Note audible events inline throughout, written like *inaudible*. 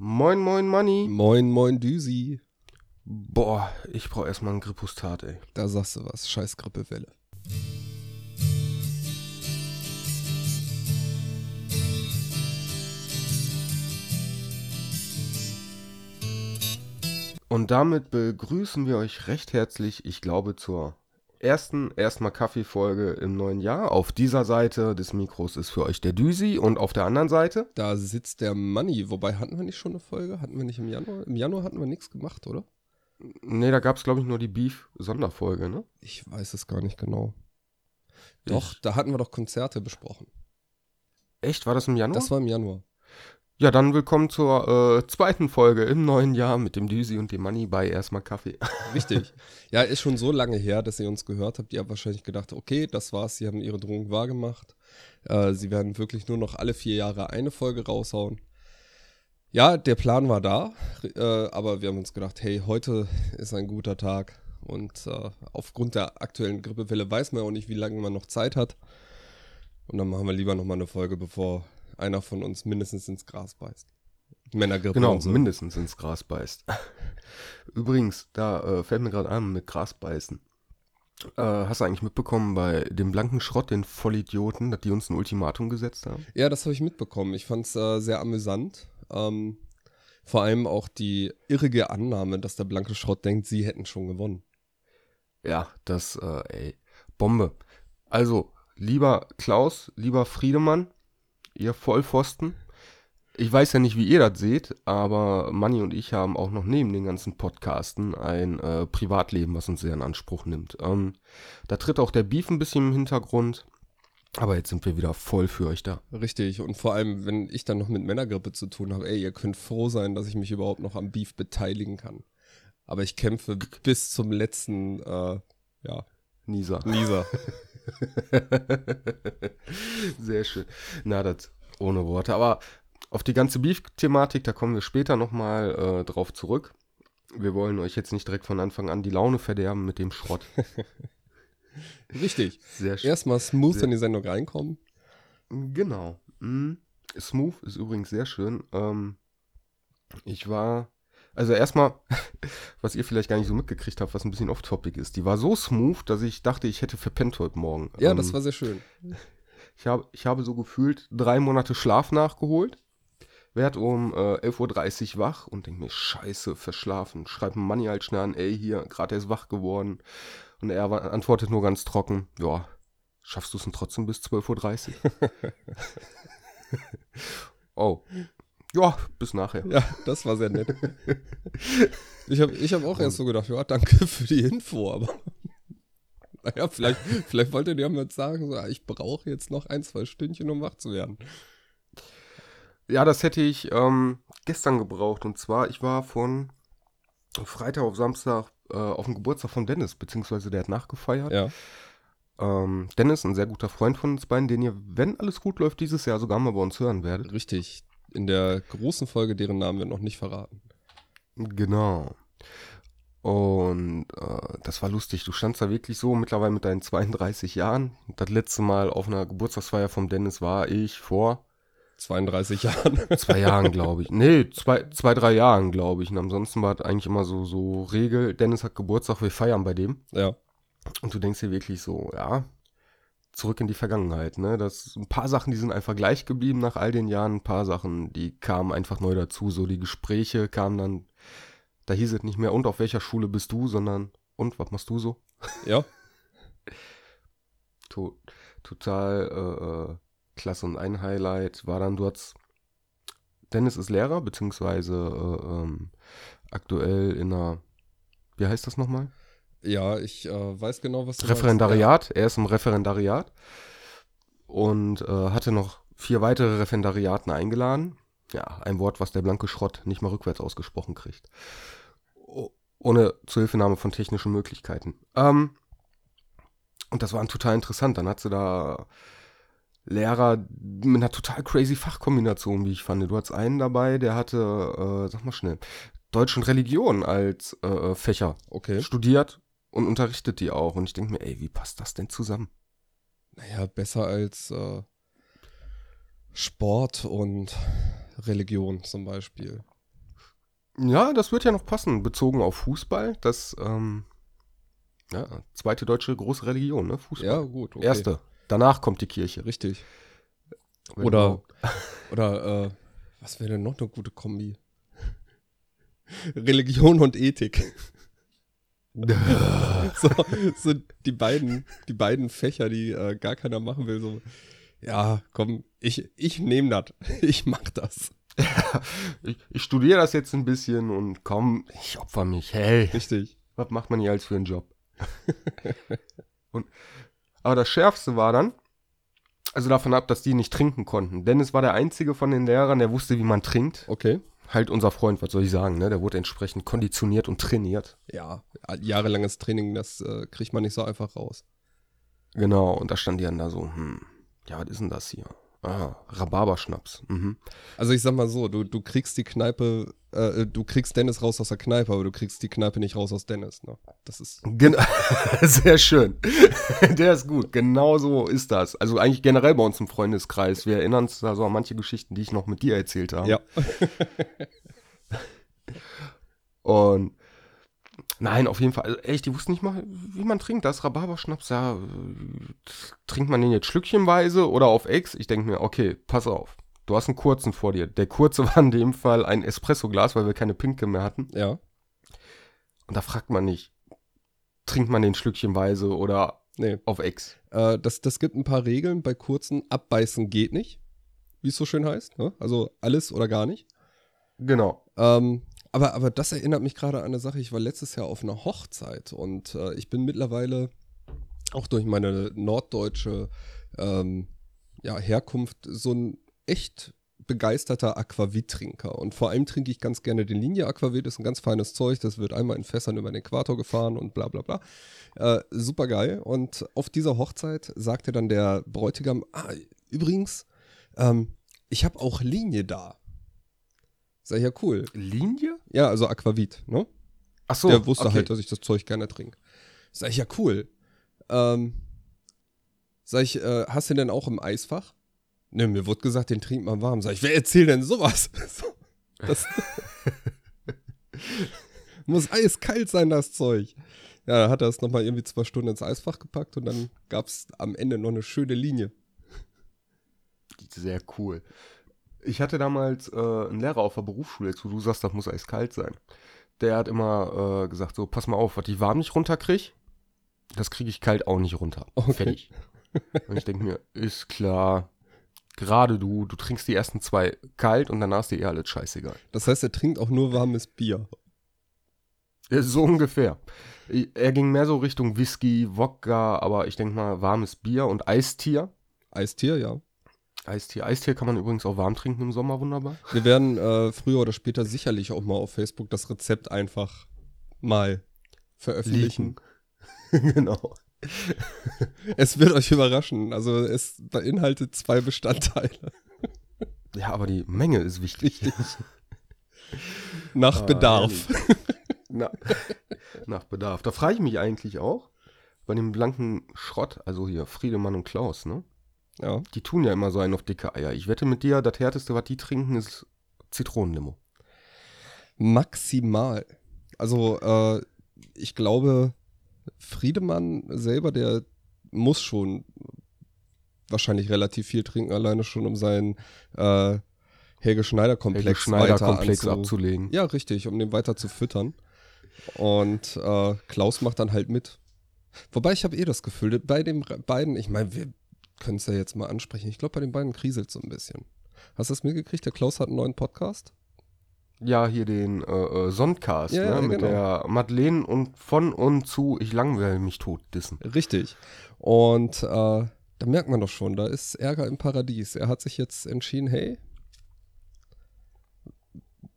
Moin, moin, Manni. Moin, moin, Düsi. Boah, ich brauch erstmal einen Grippustat, ey. Da sagst du was. Scheiß Grippewelle. Und damit begrüßen wir euch recht herzlich, ich glaube, zur ersten erstmal Kaffeefolge im neuen Jahr. Auf dieser Seite des Mikros ist für euch der Düsi und auf der anderen Seite. Da sitzt der Money. Wobei hatten wir nicht schon eine Folge? Hatten wir nicht im Januar? Im Januar hatten wir nichts gemacht, oder? Nee, da gab es, glaube ich, nur die Beef-Sonderfolge, ne? Ich weiß es gar nicht genau. Doch, Ich- da hatten wir doch Konzerte besprochen. Echt? War das im Januar? Das war im Januar. Ja, dann willkommen zur äh, zweiten Folge im neuen Jahr mit dem Düsi und dem Manni bei erstmal Kaffee. *laughs* Richtig. ja, ist schon so lange her, dass ihr uns gehört habt. Ihr habt wahrscheinlich gedacht, okay, das war's. Sie haben ihre Drohung wahrgemacht. Äh, sie werden wirklich nur noch alle vier Jahre eine Folge raushauen. Ja, der Plan war da, äh, aber wir haben uns gedacht, hey, heute ist ein guter Tag. Und äh, aufgrund der aktuellen Grippewelle weiß man auch nicht, wie lange man noch Zeit hat. Und dann machen wir lieber nochmal eine Folge, bevor einer von uns mindestens ins Gras beißt. Männergrippe Genau, und so. mindestens ins Gras beißt. *laughs* Übrigens, da äh, fällt mir gerade an mit Gras beißen. Äh, hast du eigentlich mitbekommen bei dem blanken Schrott, den Vollidioten, dass die uns ein Ultimatum gesetzt haben? Ja, das habe ich mitbekommen. Ich fand es äh, sehr amüsant. Ähm, vor allem auch die irrige Annahme, dass der blanke Schrott denkt, sie hätten schon gewonnen. Ja, das, äh, ey, Bombe. Also, lieber Klaus, lieber Friedemann, ihr Vollpfosten. Ich weiß ja nicht, wie ihr das seht, aber Manni und ich haben auch noch neben den ganzen Podcasten ein äh, Privatleben, was uns sehr in Anspruch nimmt. Ähm, da tritt auch der Beef ein bisschen im Hintergrund, aber jetzt sind wir wieder voll für euch da. Richtig. Und vor allem, wenn ich dann noch mit Männergrippe zu tun habe, ey, ihr könnt froh sein, dass ich mich überhaupt noch am Beef beteiligen kann. Aber ich kämpfe bis zum letzten, äh, ja, Nisa. Nieser. *laughs* Sehr schön. Na, das ohne Worte. Aber auf die ganze Beef-Thematik, da kommen wir später nochmal äh, drauf zurück. Wir wollen euch jetzt nicht direkt von Anfang an die Laune verderben mit dem Schrott. *laughs* Richtig. Sehr schön. Erstmal smooth Sehr- in die Sendung reinkommen. Genau. Mhm. Smooth ist übrigens sehr schön. Ähm, ich war, also erstmal, *laughs* was ihr vielleicht gar nicht so mitgekriegt habt, was ein bisschen off-topic ist. Die war so smooth, dass ich dachte, ich hätte verpennt heute Morgen. Ja, Ähm, das war sehr schön. *laughs* Ich habe, ich habe so gefühlt drei Monate Schlaf nachgeholt. Werd um äh, 11.30 Uhr wach und denke mir, scheiße, verschlafen. Schreib dem Manni halt schnell an, ey, hier, gerade erst wach geworden. Und er antwortet nur ganz trocken, ja, schaffst du es denn trotzdem bis 12.30 Uhr? *laughs* oh. Ja, bis nachher. Ja, das war sehr nett. *laughs* Ich habe ich hab auch erst so gedacht, ja, danke für die Info, aber *laughs* naja, vielleicht, vielleicht wollte der mir jetzt sagen, so, ich brauche jetzt noch ein, zwei Stündchen, um wach zu werden. Ja, das hätte ich ähm, gestern gebraucht. Und zwar, ich war von Freitag auf Samstag äh, auf dem Geburtstag von Dennis, beziehungsweise der hat nachgefeiert. Ja, Ähm, Dennis, ein sehr guter Freund von uns beiden, den ihr, wenn alles gut läuft, dieses Jahr sogar mal bei uns hören werdet. richtig. In der großen Folge, deren Namen wir noch nicht verraten. Genau. Und äh, das war lustig. Du standst da wirklich so mittlerweile mit deinen 32 Jahren. Das letzte Mal auf einer Geburtstagsfeier vom Dennis war ich vor 32 Jahren. *laughs* zwei Jahren, glaube ich. Nee, zwei, zwei, drei Jahren, glaube ich. Und ansonsten war es eigentlich immer so, so Regel. Dennis hat Geburtstag, wir feiern bei dem. ja, Und du denkst dir wirklich so, ja, zurück in die Vergangenheit, ne? Das ein paar Sachen, die sind einfach gleich geblieben nach all den Jahren, ein paar Sachen, die kamen einfach neu dazu. So die Gespräche kamen dann, da hieß es nicht mehr, und auf welcher Schule bist du, sondern und was machst du so? ja, *laughs* To total äh, äh, klasse und ein Highlight war dann, du hast Dennis ist Lehrer, beziehungsweise äh, ähm, aktuell in einer, wie heißt das nochmal? ja, ich äh, weiß genau, was du meinst. Referendariat. Er ist im Referendariat und äh, hatte noch vier weitere Referendariaten eingeladen. Ja, ein Wort, was der blanke Schrott nicht mal rückwärts ausgesprochen kriegt. Ohne Zuhilfenahme von technischen Möglichkeiten. Ähm, und das war total interessant. Dann hat sie da Lehrer mit einer total crazy Fachkombination, wie ich fand. Du hattest einen dabei, der hatte, äh, sag mal schnell, Deutsch und Religion als äh, Fächer Ja. Okay. studiert und unterrichtet die auch. Und ich denke mir, ey, wie passt das denn zusammen? Naja, besser als äh, Sport und Religion zum Beispiel. Ja, das wird ja noch passen, bezogen auf Fußball. Das, ähm, ja, zweite deutsche große Religion, ne? Fußball. Ja, gut. Okay. Erste. Danach kommt die Kirche. Richtig. Wenn Oder, *laughs* oder äh, was wäre denn noch eine gute Kombi? *laughs* Religion und Ethik. *laughs* so, so die beiden, die beiden Fächer, die äh, gar keiner machen will. So, ja, komm, ich, ich nehme das. *laughs* Ich mach das. *laughs* ich, ich studiere das jetzt ein bisschen und komm, ich opfer mich. Hey, Richtig. was macht man hier als für einen Job? *laughs* und, aber das Schärfste war dann, also davon ab, dass die nicht trinken konnten. Dennis war der einzige von den Lehrern, der wusste, wie man trinkt. Okay. Halt unser Freund, was soll ich sagen, ne? Der wurde entsprechend konditioniert und trainiert. Ja, jahrelanges Training, das äh, kriegt man nicht so einfach raus. Genau, und da stand die dann da so, hm, ja, was ist denn das hier? Ah, Rhabarberschnaps. Mhm. Also ich sag mal so, du, du kriegst die Kneipe, äh, du kriegst Dennis raus aus der Kneipe, aber du kriegst die Kneipe nicht raus aus Dennis. Ne? Das ist. Gen *laughs* Sehr schön. *laughs* Der ist gut. Genau so ist das. Also eigentlich generell bei uns im Freundeskreis. Wir erinnern uns da so an manche Geschichten, die ich noch mit dir erzählt habe. Ja. Und nein, auf jeden Fall. Also echt, die wussten nicht mal, wie man trinkt. Das Rhabarberschnaps, ja, äh, trinkt man den jetzt schlückchenweise oder auf Ex? Ich denke mir, okay, pass auf. Du hast einen kurzen vor dir. Der kurze *laughs* war in dem Fall ein Espresso-Glas, weil wir keine Pinke mehr hatten. Ja. Und da fragt man nicht, trinkt man den schlückchenweise oder Nee. auf Ex? Äh, das, das gibt ein paar Regeln. Bei kurzen Abbeißen geht nicht. Wie es so schön heißt. Ne? Also alles oder gar nicht. Genau. Ähm, aber, aber das erinnert mich gerade an eine Sache. Ich war letztes Jahr auf einer Hochzeit und äh, ich bin mittlerweile auch durch meine norddeutsche ähm, ja, Herkunft so ein echt begeisterter Aquavit-Trinker. Und vor allem trinke ich ganz gerne den Linie Aquavit. Ist ein ganz feines Zeug. Das wird einmal in Fässern über den Äquator gefahren und bla bla bla. Äh, super geil. Und auf dieser Hochzeit sagte dann der Bräutigam, ah, übrigens, ähm, ich habe auch Linie da. Sag ich, ja, cool. Linie? Ja, also Aquavit, ne? Ach so. Der wusste okay. halt, dass ich das Zeug gerne trinke. Sag ich, ja, cool. Ähm, sag ich, äh, hast du den denn auch im Eisfach? Ne, mir wurde gesagt, den trinkt man warm. Sag ich, wer erzählt denn sowas? *laughs* so, das *laughs* muss eiskalt sein, das Zeug. Ja, da hat er es nochmal irgendwie zwei Stunden ins Eisfach gepackt und dann gab es am Ende noch eine schöne Linie. Sehr cool. Ich hatte damals äh, einen Lehrer auf der Berufsschule, wo du sagst, das muss eiskalt sein. Der hat immer äh, gesagt, so, pass mal auf, was ich warm nicht runterkriege, das kriege ich kalt auch nicht runter. Okay. Fertig. Und ich denke mir, ist klar, gerade du, du trinkst die ersten zwei kalt und danach ist dir eh alles scheißegal. Das heißt, er trinkt auch nur warmes Bier. So ungefähr. Er ging mehr so Richtung Whisky, Wodka, aber ich denke mal warmes Bier und Eistier. Eistier, ja. Eistier. Eistier kann man übrigens auch warm trinken im Sommer, wunderbar. Wir werden äh, früher oder später sicherlich auch mal auf Facebook das Rezept einfach mal veröffentlichen. *laughs* genau. Es wird euch überraschen. Also es beinhaltet zwei Bestandteile. Ja, aber die Menge ist wichtig. Nach Ah, Bedarf. Na, *laughs* nach Bedarf. Da frage ich mich eigentlich auch, bei dem blanken Schrott, also hier Friedemann und Klaus, ne? Ja. Die tun ja immer so einen auf dicke Eier. Ich wette mit dir, das härteste, was die trinken, ist Zitronenlimo. Maximal. Also äh, ich glaube, Friedemann selber, der muss schon wahrscheinlich relativ viel trinken, alleine schon um seinen äh, Helge Schneider-Komplex weiter anzu- abzulegen. Ja, richtig, um den weiter zu füttern. Und äh, Klaus macht dann halt mit. Wobei ich habe eh das Gefühl, bei den beiden, ich meine, wir können es ja jetzt mal ansprechen. Ich glaube, bei den beiden kriselt so ein bisschen. Hast du das mitgekriegt? Der Klaus hat einen neuen Podcast. Ja, hier den äh, äh, Sondcast, Ja, ne? ja, mit genau. der Madeleine und von und zu Ich langweile mich tot dissen. Richtig. Und äh, da merkt man doch schon, da ist Ärger im Paradies. Er hat sich jetzt entschieden, hey,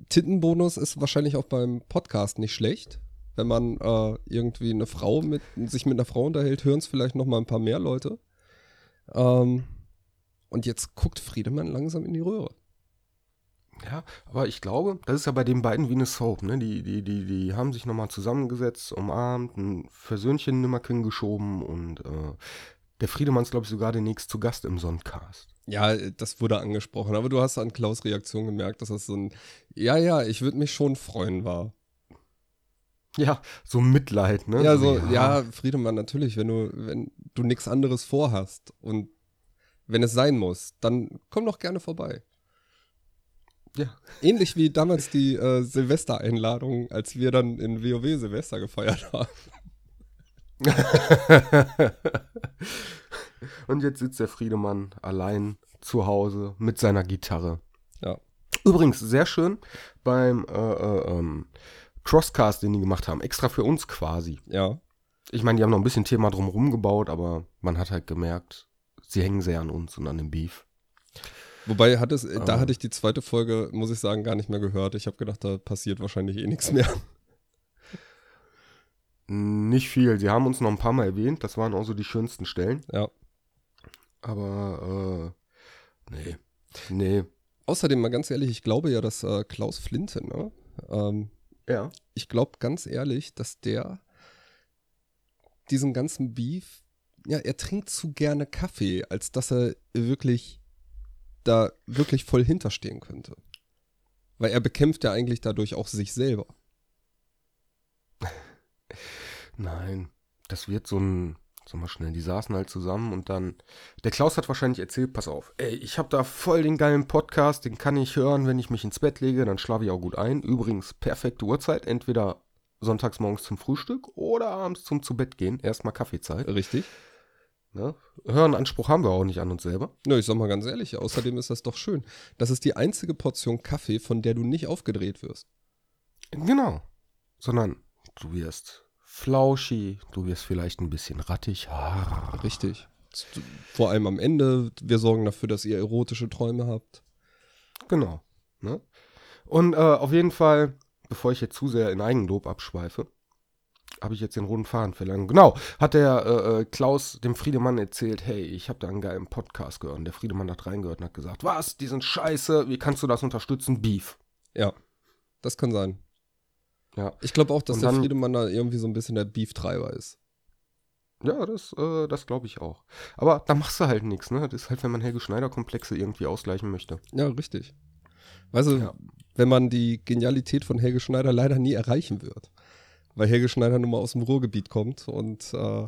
Tittenbonus ist wahrscheinlich auch beim Podcast nicht schlecht. Wenn man äh, irgendwie eine Frau mit, sich mit einer Frau unterhält, hören es vielleicht noch mal ein paar mehr Leute. Ähm, und jetzt guckt Friedemann langsam in die Röhre. Ja, aber ich glaube, das ist ja bei den beiden wie eine Soap, ne? Die, die, die, die haben sich nochmal zusammengesetzt, umarmt, ein Versöhnchen in Nimmerken geschoben und äh, der Friedemann ist, glaube ich, sogar demnächst zu Gast im Sonncast. Ja, das wurde angesprochen, aber du hast an Klaus Reaktion gemerkt, dass das so ein, ja, ja, ich würde mich schon freuen war. Ja, so Mitleid, ne? Ja, so, ja. ja, Friedemann, natürlich, wenn du, wenn du nichts anderes vorhast und wenn es sein muss, dann komm doch gerne vorbei. Ja. Ähnlich wie damals die äh, Silvestereinladung, als wir dann in WoW Silvester gefeiert haben. *laughs* Und jetzt sitzt der Friedemann allein zu Hause mit seiner Gitarre. Ja. Übrigens, sehr schön beim äh, äh, ähm, Crosscast, den die gemacht haben, extra für uns quasi. Ja. Ich meine, die haben noch ein bisschen Thema drumherum gebaut, aber man hat halt gemerkt, sie hängen sehr an uns und an dem Beef. Wobei hat es, da hatte ich die zweite Folge, muss ich sagen, gar nicht mehr gehört. Ich habe gedacht, da passiert wahrscheinlich eh nichts mehr. Nicht viel. Sie haben uns noch ein paar Mal erwähnt. Das waren auch so die schönsten Stellen. Ja. Aber, äh, nee. Nee. Außerdem mal ganz ehrlich, ich glaube ja, dass äh, Klaus Flinte, ne? Ähm, ja. Ich glaube ganz ehrlich, dass der diesen ganzen Beef, ja, er trinkt zu gerne Kaffee, als dass er wirklich da wirklich voll hinterstehen könnte. Weil er bekämpft ja eigentlich dadurch auch sich selber. *laughs* Nein, das wird so ein, sag mal schnell, die saßen halt zusammen und dann, der Klaus hat wahrscheinlich erzählt, pass auf, ey, ich habe da voll den geilen Podcast, den kann ich hören, wenn ich mich ins Bett lege, dann schlafe ich auch gut ein. Übrigens, perfekte Uhrzeit, entweder sonntags morgens zum Frühstück oder abends zum zu Bett gehen, erstmal Kaffeezeit. Richtig. Ne? Hörenanspruch haben wir auch nicht an uns selber. Nö, ich sag mal ganz ehrlich, außerdem ist das doch schön. Das ist die einzige Portion Kaffee, von der du nicht aufgedreht wirst. Genau. Sondern du wirst flauschi, du wirst vielleicht ein bisschen rattig. Richtig. Vor allem am Ende, wir sorgen dafür, dass ihr erotische Träume habt. Genau. Ne? Und äh, auf jeden Fall, bevor ich jetzt zu sehr in Eigenlob abschweife, habe ich jetzt den roten Faden verlangt. Genau, hat der äh, äh, Klaus dem Friedemann erzählt, hey, ich habe da einen geilen Podcast gehört. Und der Friedemann hat reingehört und hat gesagt, was, die sind scheiße, wie kannst du das unterstützen? Beef. Ja, das kann sein. Ja. Ich glaube auch, dass dann, der Friedemann da irgendwie so ein bisschen der Beef-Treiber ist. Ja, das, äh, das glaube ich auch. Aber da machst du halt nichts, ne? Das ist halt, wenn man Helge Schneider-Komplexe irgendwie ausgleichen möchte. Ja, richtig. Weißt du, ja. wenn man die Genialität von Helge Schneider leider nie erreichen wird weil Helge Schneider nun mal aus dem Ruhrgebiet kommt und äh,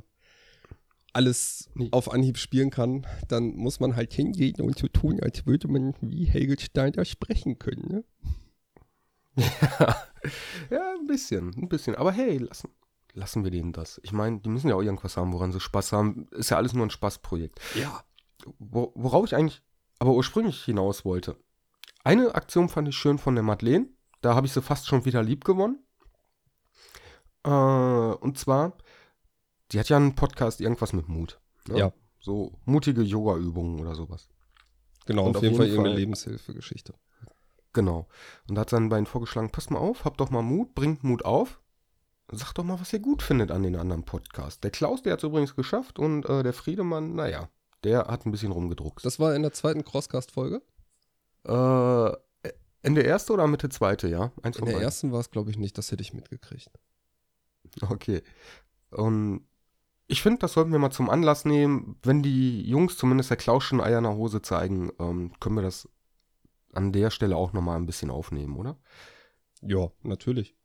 alles nee. auf Anhieb spielen kann, dann muss man halt hingehen und so tun, als würde man wie Helge Schneider sprechen können. Ne? Ja, *laughs* ja, ein bisschen, ein bisschen. Aber hey, lassen, lassen wir denen das. Ich meine, die müssen ja auch irgendwas haben, woran sie Spaß haben. Ist ja alles nur ein Spaßprojekt. Ja. Wo, worauf ich eigentlich aber ursprünglich hinaus wollte. Eine Aktion fand ich schön von der Madeleine. Da habe ich sie fast schon wieder lieb gewonnen. Äh, und zwar, die hat ja einen Podcast, irgendwas mit Mut. Ne? Ja. So mutige Yoga-Übungen oder sowas. Genau, und auf, jeden, Fall irgendeine Lebenshilfegeschichte. Genau. Und da hat seinen beiden vorgeschlagen, passt mal auf, habt doch mal Mut, bringt Mut auf. Sagt doch mal, was ihr gut findet an den anderen Podcasts. Der Klaus, der hat es übrigens geschafft und äh, der Friedemann, naja, der hat ein bisschen rumgedruckt. Das war in der zweiten Crosscast-Folge? Äh, Ende erste oder Mitte zweite, ja? Eins in der beiden. ersten war es, glaube ich, nicht. Das hätte ich mitgekriegt. Okay. Und ich finde, das sollten wir mal zum Anlass nehmen. Wenn die Jungs zumindest der Klaus schon Eier in der Hose zeigen, ähm, können wir das an der Stelle auch nochmal ein bisschen aufnehmen, oder? Ja, natürlich.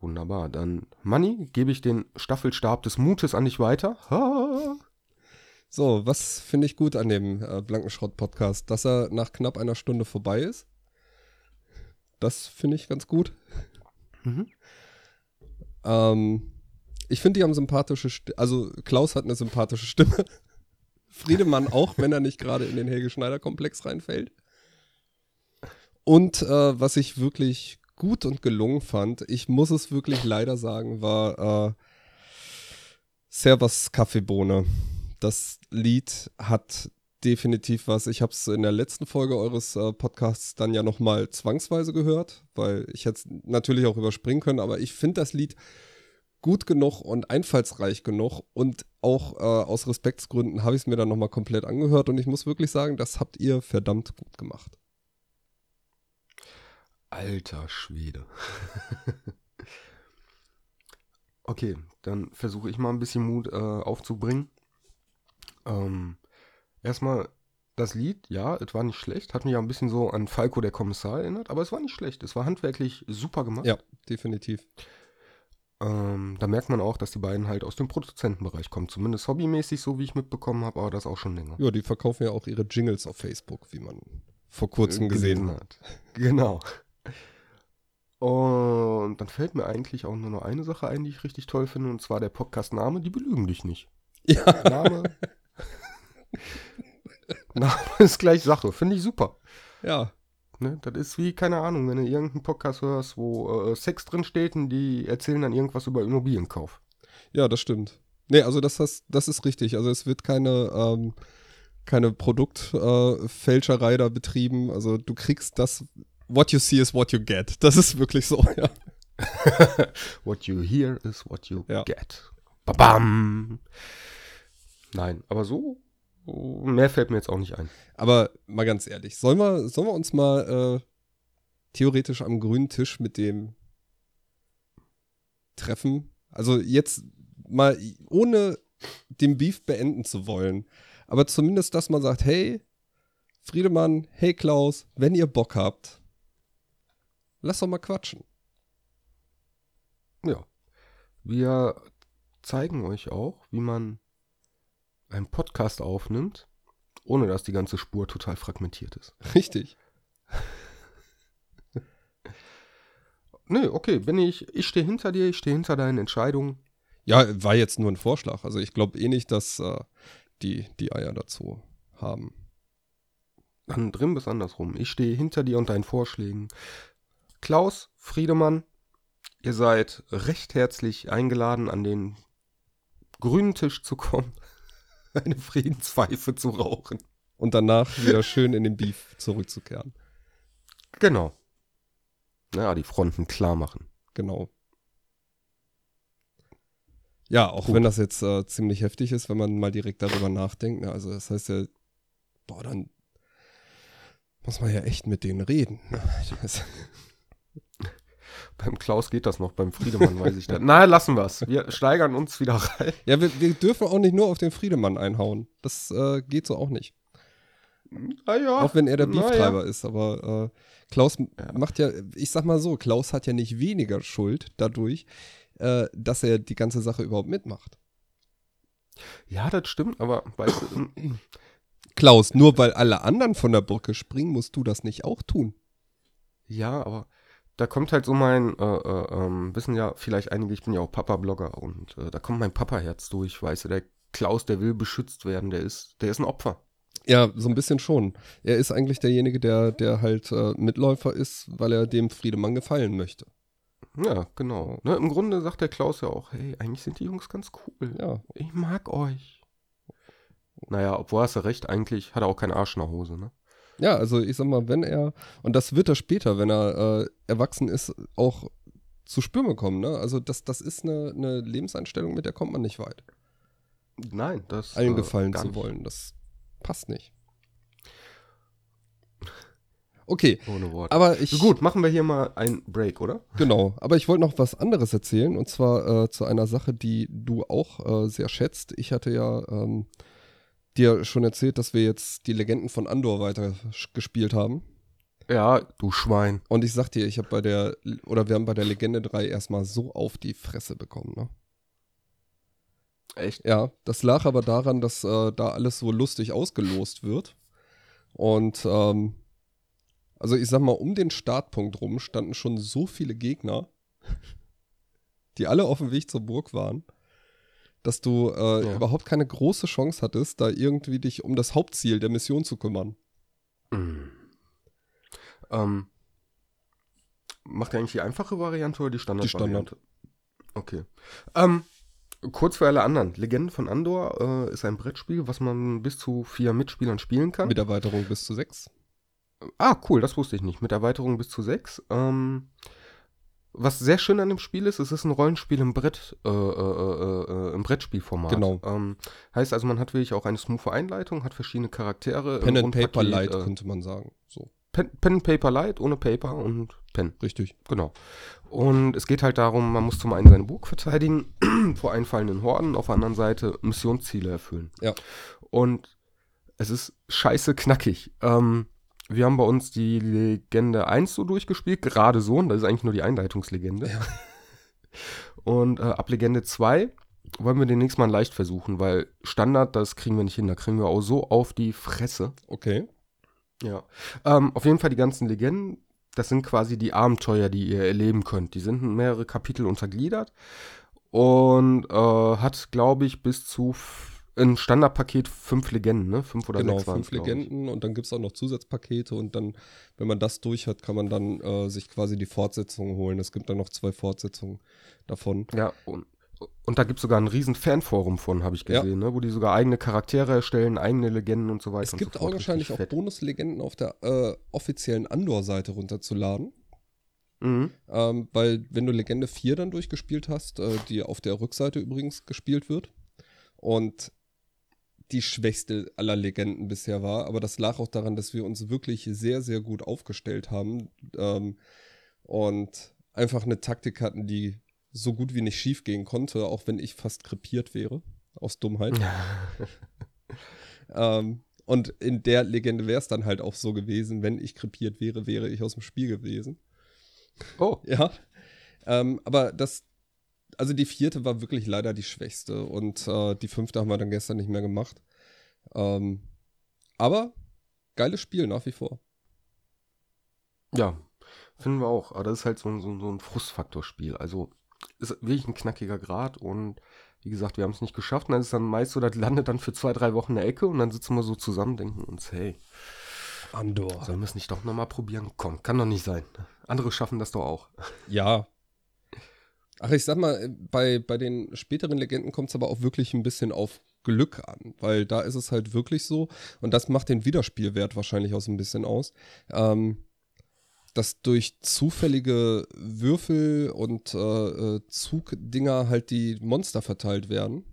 Wunderbar. Dann, Manni, gebe ich den Staffelstab des Mutes an dich weiter. Ha. So, was finde ich gut an dem äh, Blankenschrott-Podcast? Dass er nach knapp einer Stunde vorbei ist. Das finde ich ganz gut. Mhm. Ähm, ich finde, die haben sympathische Stimme. Also Klaus hat eine sympathische Stimme. *laughs* Friedemann auch, wenn er nicht gerade in den Helge Schneider-Komplex reinfällt. Und äh, was ich wirklich gut und gelungen fand, ich muss es wirklich leider sagen, war äh, Servus Kaffeebohne. Das Lied hat definitiv was. Ich habe es in der letzten Folge eures äh, Podcasts dann ja nochmal zwangsweise gehört, weil ich jetzt natürlich auch überspringen können, aber ich finde das Lied gut genug und einfallsreich genug und auch äh, aus Respektsgründen habe ich es mir dann nochmal komplett angehört und ich muss wirklich sagen, das habt ihr verdammt gut gemacht. Alter Schwede. *laughs* okay, dann versuche ich mal ein bisschen Mut äh, aufzubringen. Ähm, erstmal das Lied, ja, es war nicht schlecht, hat mich auch ein bisschen so an Falco der Kommissar erinnert, aber es war nicht schlecht. Es war handwerklich super gemacht. Ja, definitiv. Ähm, da merkt man auch, dass die beiden halt aus dem Produzentenbereich kommen. Zumindest hobbymäßig, so wie ich mitbekommen habe, aber das auch schon länger. Ja, die verkaufen ja auch ihre Jingles auf Facebook, wie man vor kurzem gesehen, gesehen hat. Genau. Und dann fällt mir eigentlich auch nur noch eine Sache ein, die ich richtig toll finde, und zwar der Podcast-Name, die belügen dich nicht. Ja. Name. *laughs* Name ist gleich Sache, finde ich super. Ja. Ne, das ist wie, keine Ahnung, wenn du irgendeinen Podcast hörst, wo äh, Sex drin steht und die erzählen dann irgendwas über Immobilienkauf. Ja, das stimmt. Nee, also das, das, das ist richtig. Also es wird keine, ähm, keine Produktfälscherei äh, da betrieben. Also du kriegst das, what you see is what you get. Das ist wirklich so, ja. *laughs* what you hear is what you ja. get. Babam. Nein, aber so Mehr fällt mir jetzt auch nicht ein. Aber mal ganz ehrlich, sollen wir, sollen wir uns mal äh, theoretisch am grünen Tisch mit dem treffen? Also jetzt mal ohne den Beef beenden zu wollen, aber zumindest, dass man sagt, hey, Friedemann, hey Klaus, wenn ihr Bock habt, lass doch mal quatschen. Ja. Wir zeigen euch auch, wie man einen Podcast aufnimmt, ohne dass die ganze Spur total fragmentiert ist. Richtig. *laughs* Nö, okay, bin ich, ich stehe hinter dir, ich stehe hinter deinen Entscheidungen. Ja, war jetzt nur ein Vorschlag. Also ich glaube eh nicht, dass äh, die die Eier dazu haben. Dann drin bis andersrum. Ich stehe hinter dir und deinen Vorschlägen. Klaus, Friedemann, ihr seid recht herzlich eingeladen, an den grünen Tisch zu kommen. *laughs* eine Friedenspfeife zu rauchen. Und danach wieder schön in den Beef zurückzukehren. Genau. Ja, die Fronten klar machen. Genau. Ja, auch Gut. wenn das jetzt äh, ziemlich heftig ist, wenn man mal direkt darüber nachdenkt. Ne? Also das heißt ja, boah, dann muss man ja echt mit denen reden. Ne? *laughs* Beim Klaus geht das noch, beim Friedemann weiß ich das. *laughs* Na, lassen wir es. Wir steigern uns wieder rein. Ja, wir, wir, dürfen auch nicht nur auf den Friedemann einhauen. Das äh, geht so auch nicht. Ja, auch wenn er der Beeftreiber ja. ist, aber äh, Klaus ja. macht ja, ich sag mal so, Klaus hat ja nicht weniger Schuld dadurch, äh, dass er die ganze Sache überhaupt mitmacht. Ja, das stimmt, aber weißt du, *clears throat* Klaus, nur weil alle anderen von der Brücke springen, musst du das nicht auch tun. Ja, aber da kommt halt so mein, äh, äh, ähm, wissen ja vielleicht einige, ich bin ja auch Papa-Blogger und äh, da kommt mein Papa-Herz durch, weißt du, der Klaus, der will beschützt werden, der ist, der ist ein Opfer. Ja, so ein bisschen schon. Er ist eigentlich derjenige, der, der halt äh, Mitläufer ist, weil er dem Friedemann gefallen möchte. Ja, genau. Ne, Im Grunde sagt der Klaus ja auch, hey, eigentlich sind die Jungs ganz cool. Ja. Ich mag euch. Naja, obwohl hast du recht, eigentlich hat er auch keinen Arsch in der Hose, ne? Ja, also ich sag mal, wenn er, und das wird er später, wenn er äh, erwachsen ist, auch zu spüren bekommen, ne? Also das, das ist eine, eine Lebenseinstellung, mit der kommt man nicht weit. Nein, das. Allen äh, gefallen zu wollen, das passt nicht. Okay. Ohne Wort. Aber ich, Gut, machen wir hier mal einen Break, oder? Genau. Aber ich wollte noch was anderes erzählen und zwar äh, zu einer Sache, die du auch äh, sehr schätzt. Ich hatte ja ähm, dir schon erzählt, dass wir jetzt die Legenden von Andor weiter gespielt haben. Ja, du Schwein. Und ich sag dir, ich habe bei der, oder wir haben bei der Legende 3 erstmal so auf die Fresse bekommen, ne? Echt? Ja, das lag aber daran, dass äh, da alles so lustig ausgelost wird. Und, ähm, also ich sag mal, um den Startpunkt rum standen schon so viele Gegner, *laughs* die alle auf dem Weg zur Burg waren dass du äh, ja. überhaupt keine große Chance hattest, da irgendwie dich um das Hauptziel der Mission zu kümmern. Mhm. Ähm, macht ihr eigentlich die einfache Variante oder die Standardvariante? Die Standard. Okay. Ähm, kurz für alle anderen. Legenden von Andor äh, ist ein Brettspiel, was man bis zu vier Mitspielern spielen kann. Mit Erweiterung bis zu sechs. Ah, cool, das wusste ich nicht. Mit Erweiterung bis zu sechs. Ähm, was sehr schön an dem Spiel ist, es ist ein Rollenspiel im Brett, äh, äh, äh, im Brettspielformat. Genau. Ähm, heißt also, man hat wirklich auch eine smooth Einleitung, hat verschiedene Charaktere. Pen and Paper Light äh, könnte man sagen. So. Pen, Pen and Paper Light ohne Paper und Pen. Richtig. Genau. Und es geht halt darum, man muss zum einen seine Burg verteidigen *clears throat* vor einfallenden Horden, auf der anderen Seite Missionsziele erfüllen. Ja. Und es ist scheiße knackig. Ähm, wir haben bei uns die Legende 1 so durchgespielt, gerade so, und das ist eigentlich nur die Einleitungslegende. Ja. *laughs* Und äh, ab Legende 2 wollen wir demnächst mal leicht versuchen, weil Standard, das kriegen wir nicht hin. Da kriegen wir auch so auf die Fresse. Okay. Ja. Ähm, auf jeden Fall die ganzen Legenden, das sind quasi die Abenteuer, die ihr erleben könnt. Die sind in mehrere Kapitel untergliedert und äh, hat, glaube ich, bis zu ein Standardpaket fünf Legenden, ne? Fünf oder genau, sechs waren fünf Legenden und dann gibt es auch noch Zusatzpakete und dann, wenn man das durch hat, kann man dann äh, sich quasi die Fortsetzung holen. Es gibt dann noch zwei Fortsetzungen davon. Ja, und, und da gibt es sogar ein riesen Fanforum von, habe ich gesehen, ja. ne? wo die sogar eigene Charaktere erstellen, eigene Legenden und so weiter. Es gibt so auch wahrscheinlich auch Bonuslegenden auf der äh, offiziellen Andor-Seite runterzuladen. Mhm. Ähm, weil, wenn du Legende 4 dann durchgespielt hast, äh, die auf der Rückseite übrigens gespielt wird, und die schwächste aller Legenden bisher war. Aber das lag auch daran, dass wir uns wirklich sehr, sehr gut aufgestellt haben ähm, und einfach eine Taktik hatten, die so gut wie nicht schief gehen konnte, auch wenn ich fast krepiert wäre. Aus Dummheit. *laughs* ähm, und in der Legende wäre es dann halt auch so gewesen, wenn ich krepiert wäre, wäre ich aus dem Spiel gewesen. Oh. Ja. Ähm, aber das, also die vierte war wirklich leider die schwächste und äh, die fünfte haben wir dann gestern nicht mehr gemacht. Ähm, aber geiles Spiel nach wie vor. Ja, finden wir auch. Aber das ist halt so, so, so ein Frustfaktorspiel. Also ist wirklich ein knackiger Grad und wie gesagt, wir haben es nicht geschafft. Und dann ist dann meist so, das landet dann für zwei, drei Wochen in der Ecke und dann sitzen wir so zusammen, denken uns, hey, Andor. Sollen wir es nicht doch nochmal probieren? Komm, kann doch nicht sein. Andere schaffen das doch auch. Ja, Ach, ich sag mal, bei, bei den späteren Legenden kommt es aber auch wirklich ein bisschen auf Glück an, weil da ist es halt wirklich so, und das macht den Wiederspielwert wahrscheinlich auch so ein bisschen aus, ähm, dass durch zufällige Würfel und äh, äh Zugdinger halt die Monster verteilt werden.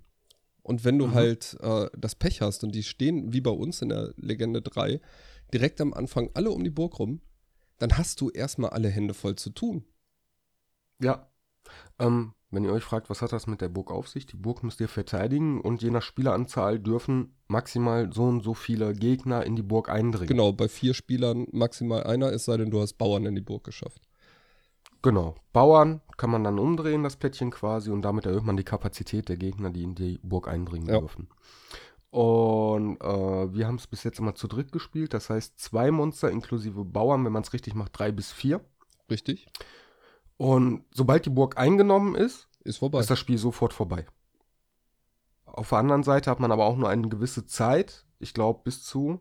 Und wenn du mhm. halt äh, das Pech hast und die stehen wie bei uns in der Legende 3 direkt am Anfang alle um die Burg rum, dann hast du erstmal alle Hände voll zu tun. Ja, ähm, wenn ihr euch fragt, was hat das mit der Burg auf sich? Die Burg müsst ihr verteidigen und je nach Spieleranzahl dürfen maximal so und so viele Gegner in die Burg eindringen. Genau, bei vier Spielern maximal einer, es sei denn, du hast Bauern in die Burg geschafft. Genau, Bauern kann man dann umdrehen, das Plättchen quasi, und damit erhöht man die Kapazität der Gegner, die in die Burg eindringen ja. dürfen. Und äh, wir haben es bis jetzt immer zu dritt gespielt, das heißt zwei Monster inklusive Bauern, wenn man es richtig macht, drei bis vier. Richtig. Und sobald die Burg eingenommen ist, ist, vorbei. ist das Spiel sofort vorbei. Auf der anderen Seite hat man aber auch nur eine gewisse Zeit, ich glaube bis zu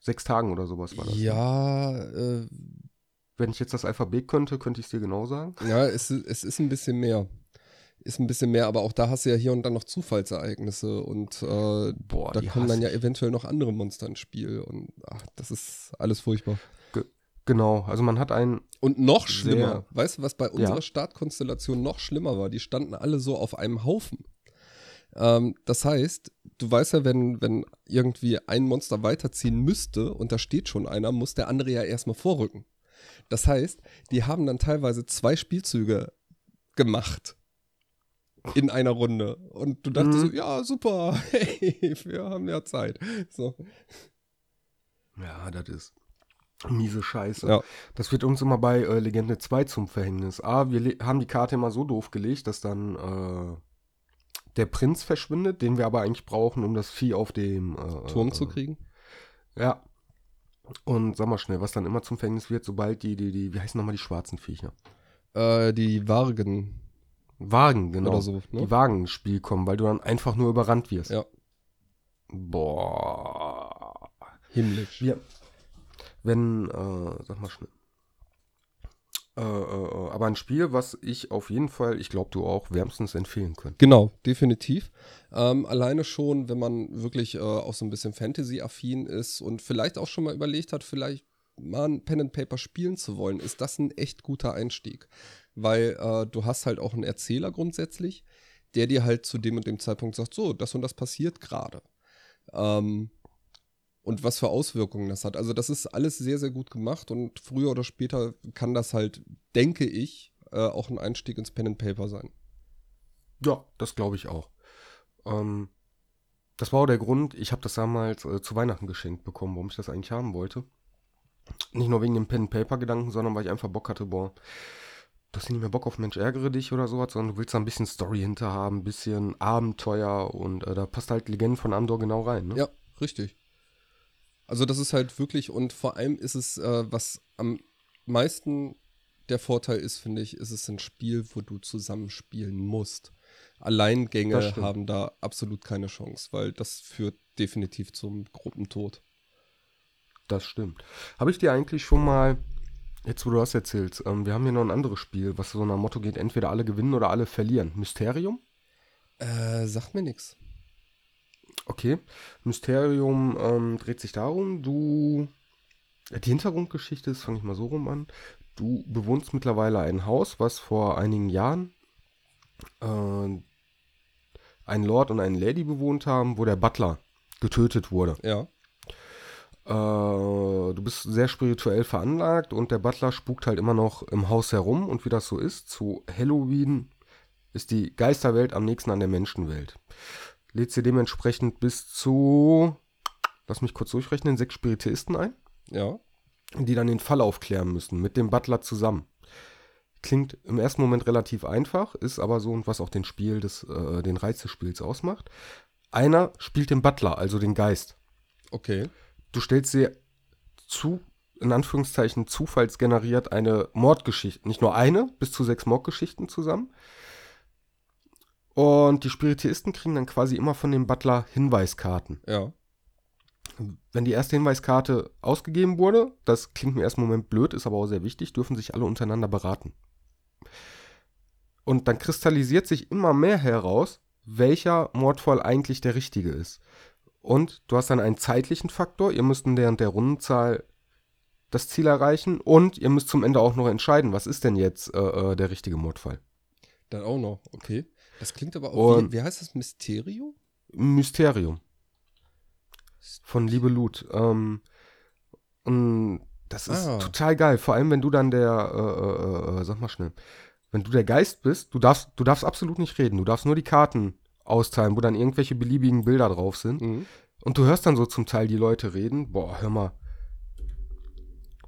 sechs Tagen oder sowas war das. Ne? Ja, äh, wenn ich jetzt das Alphabet könnte, könnte ich es dir genau sagen. Ja, es, es ist ein bisschen mehr. Ist ein bisschen mehr, aber auch da hast du ja hier und dann noch Zufallsereignisse und äh, Boah, da kommen dann ja eventuell noch andere Monster ins Spiel und ach, das ist alles furchtbar. Genau, also man hat einen. Und noch schlimmer, weißt du, was bei unserer ja. Startkonstellation noch schlimmer war? Die standen alle so auf einem Haufen. Ähm, das heißt, du weißt ja, wenn, wenn irgendwie ein Monster weiterziehen müsste und da steht schon einer, muss der andere ja erstmal vorrücken. Das heißt, die haben dann teilweise zwei Spielzüge gemacht in einer Runde. Und du dachtest mhm. so, ja, super, *laughs* hey, wir haben ja Zeit. So. Ja, das ist. Miese Scheiße. Ja. Das wird uns immer bei äh, Legende 2 zum Verhängnis. A, wir haben die Karte immer so doof gelegt, dass dann äh, der Prinz verschwindet, den wir aber eigentlich brauchen, um das Vieh auf dem äh, Turm zu kriegen. Ja. Und sag mal schnell, was dann immer zum Verhängnis wird, sobald die, die, die, wie heißen nochmal die schwarzen Viecher? Äh, die Wagen. Wagen, genau. Oder so, ne? Die Wagen ins Spiel kommen, weil du dann einfach nur überrannt wirst. Ja. Boah. Himmlisch. Wir, wenn, äh, sag mal schnell. Äh, äh, aber ein Spiel, was ich auf jeden Fall, ich glaube du auch, wärmstens empfehlen könnte. Genau, definitiv. Ähm, alleine schon, wenn man wirklich äh, auch so ein bisschen Fantasy-affin ist und vielleicht auch schon mal überlegt hat, vielleicht mal ein Pen and Paper spielen zu wollen, ist das ein echt guter Einstieg. Weil äh, du hast halt auch einen Erzähler grundsätzlich, der dir halt zu dem und dem Zeitpunkt sagt, so, das und das passiert gerade. Ähm, und was für Auswirkungen das hat. Also das ist alles sehr, sehr gut gemacht und früher oder später kann das halt, denke ich, äh, auch ein Einstieg ins Pen and Paper sein. Ja, das glaube ich auch. Ähm, das war auch der Grund, ich habe das damals äh, zu Weihnachten geschenkt bekommen, warum ich das eigentlich haben wollte. Nicht nur wegen dem Pen-Paper-Gedanken, sondern weil ich einfach Bock hatte, boah, du hast nicht mehr Bock auf Mensch ärgere dich oder sowas, sondern du willst da ein bisschen Story hinter haben, ein bisschen Abenteuer und äh, da passt halt Legenden von Andor genau rein, ne? Ja, richtig. Also das ist halt wirklich und vor allem ist es, äh, was am meisten der Vorteil ist, finde ich, ist es ein Spiel, wo du zusammenspielen musst. Alleingänge haben da absolut keine Chance, weil das führt definitiv zum Gruppentod. Das stimmt. Habe ich dir eigentlich schon mal, jetzt wo du das erzählst, ähm, wir haben hier noch ein anderes Spiel, was so nach Motto geht, entweder alle gewinnen oder alle verlieren. Mysterium? Äh, sagt mir nichts. Okay. Mysterium ähm, dreht sich darum, du. Die Hintergrundgeschichte ist, fange ich mal so rum an. Du bewohnst mittlerweile ein Haus, was vor einigen Jahren äh, ein Lord und eine Lady bewohnt haben, wo der Butler getötet wurde. Ja. Äh, du bist sehr spirituell veranlagt und der Butler spukt halt immer noch im Haus herum und wie das so ist, zu Halloween ist die Geisterwelt am nächsten an der Menschenwelt. Lädst dir dementsprechend bis zu, lass mich kurz durchrechnen, sechs Spiritisten ein. Ja. Die dann den Fall aufklären müssen, mit dem Butler zusammen. Klingt im ersten Moment relativ einfach, ist aber so und was auch den Spiel des, äh, den Reiz des Spiels ausmacht. Einer spielt den Butler, also den Geist. Okay. Du stellst dir zu, in Anführungszeichen, zufallsgeneriert eine Mordgeschichte, nicht nur eine, bis zu sechs Mordgeschichten zusammen. Und die Spiritisten kriegen dann quasi immer von dem Butler Hinweiskarten. Ja. Wenn die erste Hinweiskarte ausgegeben wurde, das klingt im ersten Moment blöd, ist aber auch sehr wichtig, dürfen sich alle untereinander beraten. Und dann kristallisiert sich immer mehr heraus, welcher Mordfall eigentlich der richtige ist. Und du hast dann einen zeitlichen Faktor. Ihr müsst in der, der Rundenzahl das Ziel erreichen. Und ihr müsst zum Ende auch noch entscheiden, was ist denn jetzt äh, äh der richtige Mordfall. Dann auch noch, okay. Das klingt aber auch. Und wie, wie heißt das? Mysterium? Mysterium. Von Liebe Lut. Ähm, und das ist ah. total geil. Vor allem, wenn du dann der, äh, äh, äh, sag mal schnell, wenn du der Geist bist, du darfst, du darfst absolut nicht reden. Du darfst nur die Karten austeilen, wo dann irgendwelche beliebigen Bilder drauf sind. Mhm. Und du hörst dann so zum Teil die Leute reden. Boah, hör mal.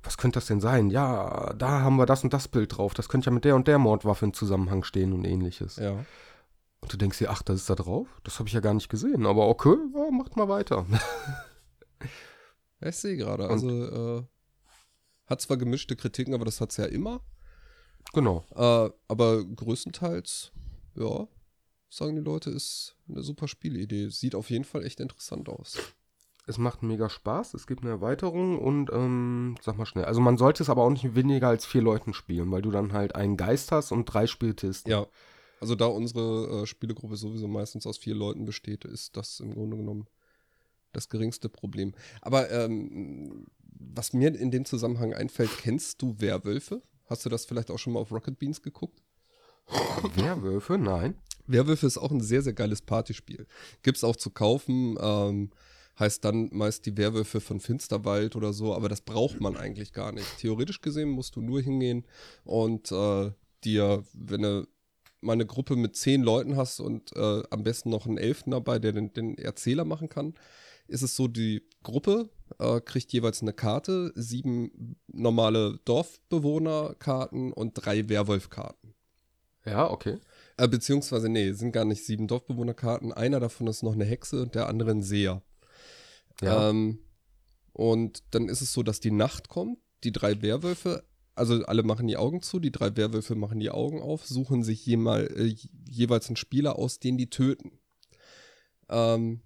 Was könnte das denn sein? Ja, da haben wir das und das Bild drauf. Das könnte ja mit der und der Mordwaffe in Zusammenhang stehen und ähnliches. Ja. Und du denkst dir, ach, das ist da drauf? Das habe ich ja gar nicht gesehen. Aber okay, ja, macht mal weiter. *laughs* ich sehe gerade. Also, äh, hat zwar gemischte Kritiken, aber das hat es ja immer. Genau. Äh, aber größtenteils, ja, sagen die Leute, ist eine super Spielidee. Sieht auf jeden Fall echt interessant aus. Es macht mega Spaß, es gibt eine Erweiterung und ähm, sag mal schnell. Also man sollte es aber auch nicht weniger als vier Leuten spielen, weil du dann halt einen Geist hast und drei Spieltisten. Ja. Also da unsere äh, Spielegruppe sowieso meistens aus vier Leuten besteht, ist das im Grunde genommen das geringste Problem. Aber ähm, was mir in dem Zusammenhang einfällt, kennst du Werwölfe? Hast du das vielleicht auch schon mal auf Rocket Beans geguckt? Werwölfe? Nein. Werwölfe ist auch ein sehr, sehr geiles Partyspiel. Gibt es auch zu kaufen. Ähm, heißt dann meist die Werwölfe von Finsterwald oder so, aber das braucht man eigentlich gar nicht. Theoretisch gesehen musst du nur hingehen und äh, dir, wenn du mal eine Gruppe mit zehn Leuten hast und äh, am besten noch einen Elfen dabei, der den, den Erzähler machen kann, ist es so, die Gruppe äh, kriegt jeweils eine Karte, sieben normale Dorfbewohnerkarten und drei Werwolfkarten. Ja, okay. Äh, beziehungsweise, nee, sind gar nicht sieben Dorfbewohnerkarten. Einer davon ist noch eine Hexe und der andere ein Seher. Ja. Ähm, und dann ist es so, dass die Nacht kommt, die drei Werwölfe, also alle machen die Augen zu, die drei Werwölfe machen die Augen auf, suchen sich jemal, äh, jeweils einen Spieler aus, den die töten. Ähm,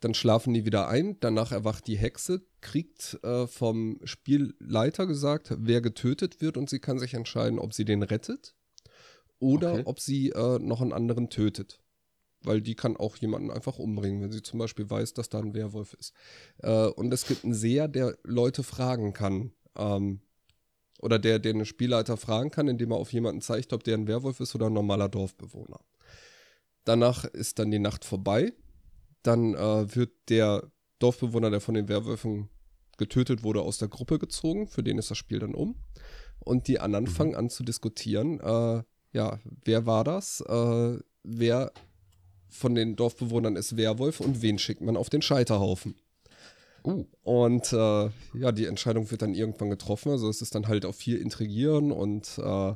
dann schlafen die wieder ein, danach erwacht die Hexe, kriegt äh, vom Spielleiter gesagt, wer getötet wird und sie kann sich entscheiden, ob sie den rettet oder okay. ob sie äh, noch einen anderen tötet. Weil die kann auch jemanden einfach umbringen, wenn sie zum Beispiel weiß, dass da ein Werwolf ist. Äh, und es gibt einen Seher, der Leute fragen kann. Ähm, oder der, der einen Spielleiter fragen kann, indem er auf jemanden zeigt, ob der ein Werwolf ist oder ein normaler Dorfbewohner. Danach ist dann die Nacht vorbei. Dann äh, wird der Dorfbewohner, der von den Werwölfen getötet wurde, aus der Gruppe gezogen. Für den ist das Spiel dann um. Und die anderen mhm. fangen an zu diskutieren. Äh, ja, wer war das? Äh, wer von den Dorfbewohnern ist Werwolf und wen schickt man auf den Scheiterhaufen? Uh. Und äh, ja, die Entscheidung wird dann irgendwann getroffen. Also es ist dann halt auch viel Intrigieren und äh,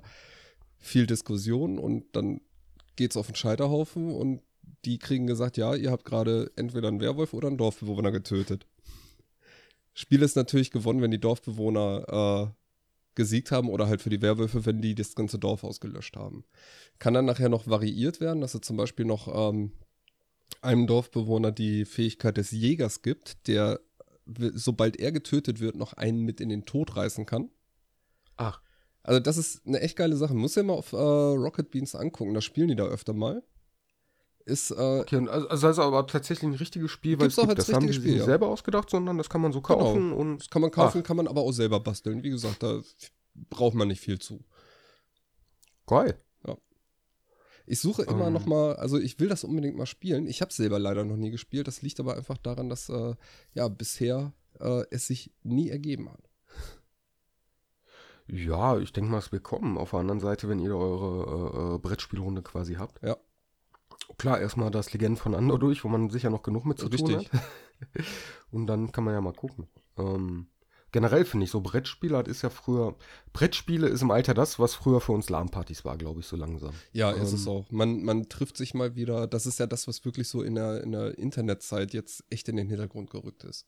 viel Diskussion und dann geht es auf den Scheiterhaufen und die kriegen gesagt, ja, ihr habt gerade entweder einen Werwolf oder einen Dorfbewohner getötet. Spiel ist natürlich gewonnen, wenn die Dorfbewohner äh, gesiegt haben oder halt für die Werwölfe, wenn die das ganze Dorf ausgelöscht haben. Kann dann nachher noch variiert werden, dass es zum Beispiel noch ähm, einem Dorfbewohner die Fähigkeit des Jägers gibt, der, sobald er getötet wird, noch einen mit in den Tod reißen kann. Ach. Also das ist eine echt geile Sache. Muss ja mal auf äh, Rocket Beans angucken, da spielen die da öfter mal. Ist, äh, okay, also, also das ist aber tatsächlich ein richtiges Spiel, weil es gibt, das haben die sich nicht ja. selber ausgedacht, sondern das kann man so genau. kaufen genau. und. Das kann man kaufen, ach. kann man aber auch selber basteln. Wie gesagt, da braucht man nicht viel zu. Geil. Ich suche immer ähm. noch mal, also ich will das unbedingt mal spielen. Ich habe selber leider noch nie gespielt. Das liegt aber einfach daran, dass äh, ja bisher äh, es sich nie ergeben hat. Ja, ich denke mal, es wird kommen. Auf der anderen Seite, wenn ihr eure äh, äh Brettspielrunde quasi habt. Ja. Klar, erstmal das Legenden von Andor durch, wo man sicher noch genug mit zu Richtig. tun hat. *laughs* Und dann kann man ja mal gucken. Ähm, generell finde ich so Brettspiele ist ja früher Brettspiele ist im Alter das, was früher für uns LAN-Partys war, glaube ich, so langsam. Ja, ähm, ist es auch. Man, man trifft sich mal wieder. Das ist ja das, was wirklich so in der, in der Internetzeit jetzt echt in den Hintergrund gerückt ist.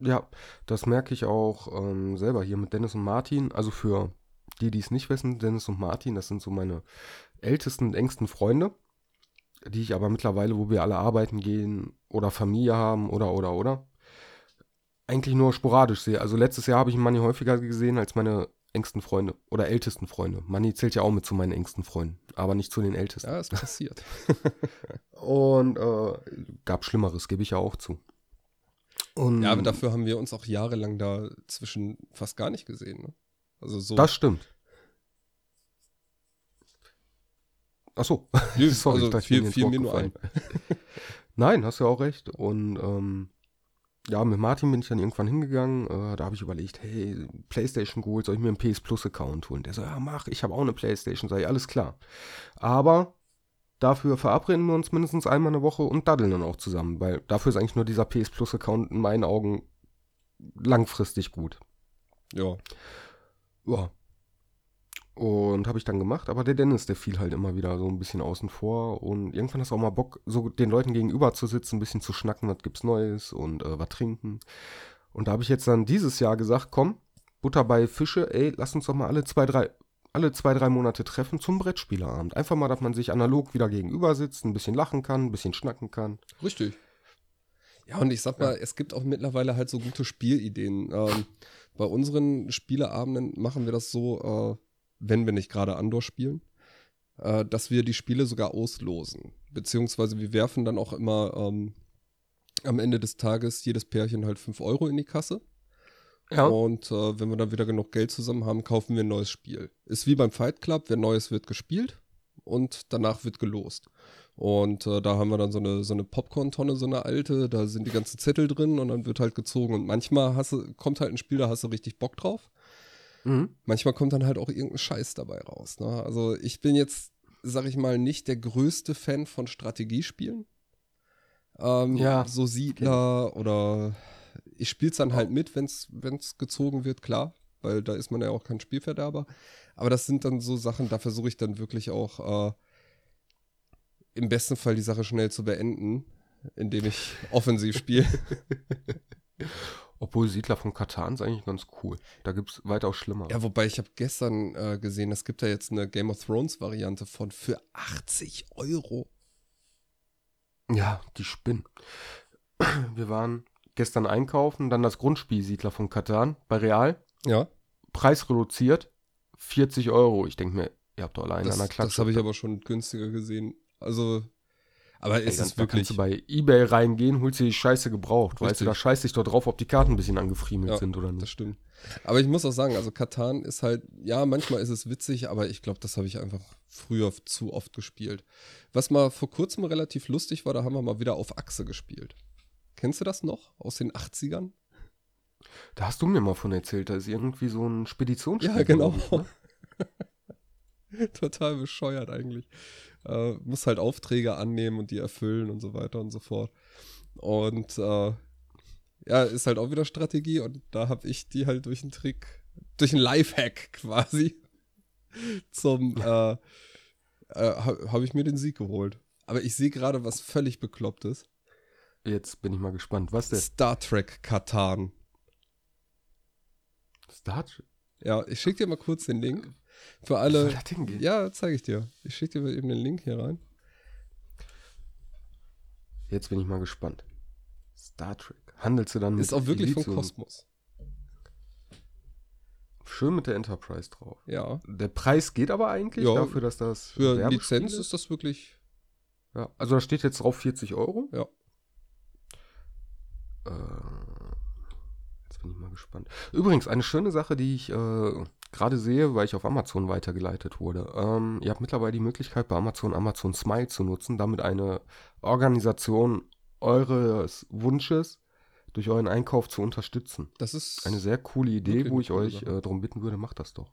Ja, das merke ich auch ähm, selber hier mit Dennis und Martin. Also für die, die es nicht wissen, Dennis und Martin, das sind so meine ältesten und engsten Freunde die ich aber mittlerweile, wo wir alle arbeiten gehen oder Familie haben oder oder oder, eigentlich nur sporadisch sehe. Also letztes Jahr habe ich Manni häufiger gesehen als meine engsten Freunde oder ältesten Freunde. Manni zählt ja auch mit zu meinen engsten Freunden, aber nicht zu den ältesten. Ja, ist passiert. *laughs* Und äh, gab Schlimmeres, gebe ich ja auch zu. Und ja, aber dafür haben wir uns auch jahrelang dazwischen fast gar nicht gesehen. Ne? Also so. Das stimmt. Ach so. Nee, *laughs* Sorry, also fiel, fiel mir nur ein. *laughs* Nein, hast du ja auch recht. Und ähm, ja, mit Martin bin ich dann irgendwann hingegangen. Äh, da habe ich überlegt, hey, PlayStation geholt, soll ich mir einen PS Plus Account holen? Der so, ja, mach, ich habe auch eine PlayStation. Sei alles klar. Aber dafür verabreden wir uns mindestens einmal eine Woche und daddeln dann auch zusammen, weil dafür ist eigentlich nur dieser PS Plus Account in meinen Augen langfristig gut. Ja. Ja, und habe ich dann gemacht, aber der Dennis, der fiel halt immer wieder so ein bisschen außen vor. Und irgendwann hast du auch mal Bock, so den Leuten gegenüber zu sitzen, ein bisschen zu schnacken, was gibt's Neues und äh, was trinken. Und da habe ich jetzt dann dieses Jahr gesagt, komm, Butter bei Fische, ey, lass uns doch mal alle zwei, drei, alle zwei, drei Monate treffen zum Brettspielerabend. Einfach mal, dass man sich analog wieder gegenüber sitzt, ein bisschen lachen kann, ein bisschen schnacken kann. Richtig. Ja, und ich sag mal, ja. es gibt auch mittlerweile halt so gute Spielideen. Ähm, bei unseren Spieleabenden machen wir das so, äh, wenn wir nicht gerade Andor spielen, äh, dass wir die Spiele sogar auslosen. Beziehungsweise wir werfen dann auch immer ähm, am Ende des Tages jedes Pärchen halt 5 Euro in die Kasse. Ja. Und äh, wenn wir dann wieder genug Geld zusammen haben, kaufen wir ein neues Spiel. Ist wie beim Fight Club, wer Neues wird gespielt und danach wird gelost. Und äh, da haben wir dann so eine, so eine Popcorn-Tonne, so eine alte, da sind die ganzen Zettel drin und dann wird halt gezogen. Und manchmal hast kommt halt ein Spiel, da hast du richtig Bock drauf. Mhm. Manchmal kommt dann halt auch irgendein Scheiß dabei raus. Ne? Also ich bin jetzt, sag ich mal, nicht der größte Fan von Strategiespielen. Ähm, ja. So Siedler okay. oder ich spiele es dann halt mit, wenn es gezogen wird, klar, weil da ist man ja auch kein Spielverderber. Aber das sind dann so Sachen, da versuche ich dann wirklich auch äh, im besten Fall die Sache schnell zu beenden, indem ich offensiv spiele. *laughs* Obwohl Siedler von Katan ist eigentlich ganz cool. Da gibt es weitaus schlimmer. Ja, wobei ich habe gestern äh, gesehen, es gibt da jetzt eine Game of Thrones Variante von für 80 Euro. Ja, die spinnen. *clears throat* Wir waren gestern einkaufen, dann das Grundspiel Siedler von Katan bei Real. Ja. Preis reduziert, 40 Euro. Ich denke mir, ihr habt doch alleine das, an der Klatsche. Das habe ich aber schon günstiger gesehen. Also aber Ey, ist es wirklich. kannst du bei Ebay reingehen, holst dir die Scheiße gebraucht. Richtig. Weißt du, da scheiß dich doch drauf, ob die Karten ein bisschen angefriemelt ja, sind oder nicht. Das stimmt. Aber ich muss auch sagen, also Katan ist halt, ja, manchmal ist es witzig, aber ich glaube, das habe ich einfach früher zu oft gespielt. Was mal vor kurzem relativ lustig war, da haben wir mal wieder auf Achse gespielt. Kennst du das noch aus den 80ern? Da hast du mir mal von erzählt, da ist irgendwie so ein Speditionsspiel. Ja, genau. Ne? *laughs* Total bescheuert eigentlich. Äh, muss halt Aufträge annehmen und die erfüllen und so weiter und so fort. Und äh, ja, ist halt auch wieder Strategie und da habe ich die halt durch einen Trick, durch einen Lifehack *laughs* quasi zum, äh, äh, habe ich mir den Sieg geholt. Aber ich sehe gerade was völlig Beklopptes. Jetzt bin ich mal gespannt. Was denn? Star Trek Katan. Star Trek? Ja, ich schicke dir mal kurz den Link. Für alle. Soll das hingehen? Ja, zeige ich dir. Ich schicke dir mal eben den Link hier rein. Jetzt bin ich mal gespannt. Star Trek. Handelst du dann mit Ist auch wirklich vom Elysium? Kosmos. Schön mit der Enterprise drauf. Ja. Der Preis geht aber eigentlich Ja, dafür, dass das Für Lizenz ist das wirklich. Ja, also da steht jetzt drauf 40 Euro. Ja. Äh, bin ich mal gespannt. Übrigens, eine schöne Sache, die ich äh, gerade sehe, weil ich auf Amazon weitergeleitet wurde. Ähm, ihr habt mittlerweile die Möglichkeit, bei Amazon Amazon Smile zu nutzen, damit eine Organisation eures Wunsches durch euren Einkauf zu unterstützen. Das ist. Eine sehr coole Idee, wo ich euch äh, darum bitten würde, macht das doch.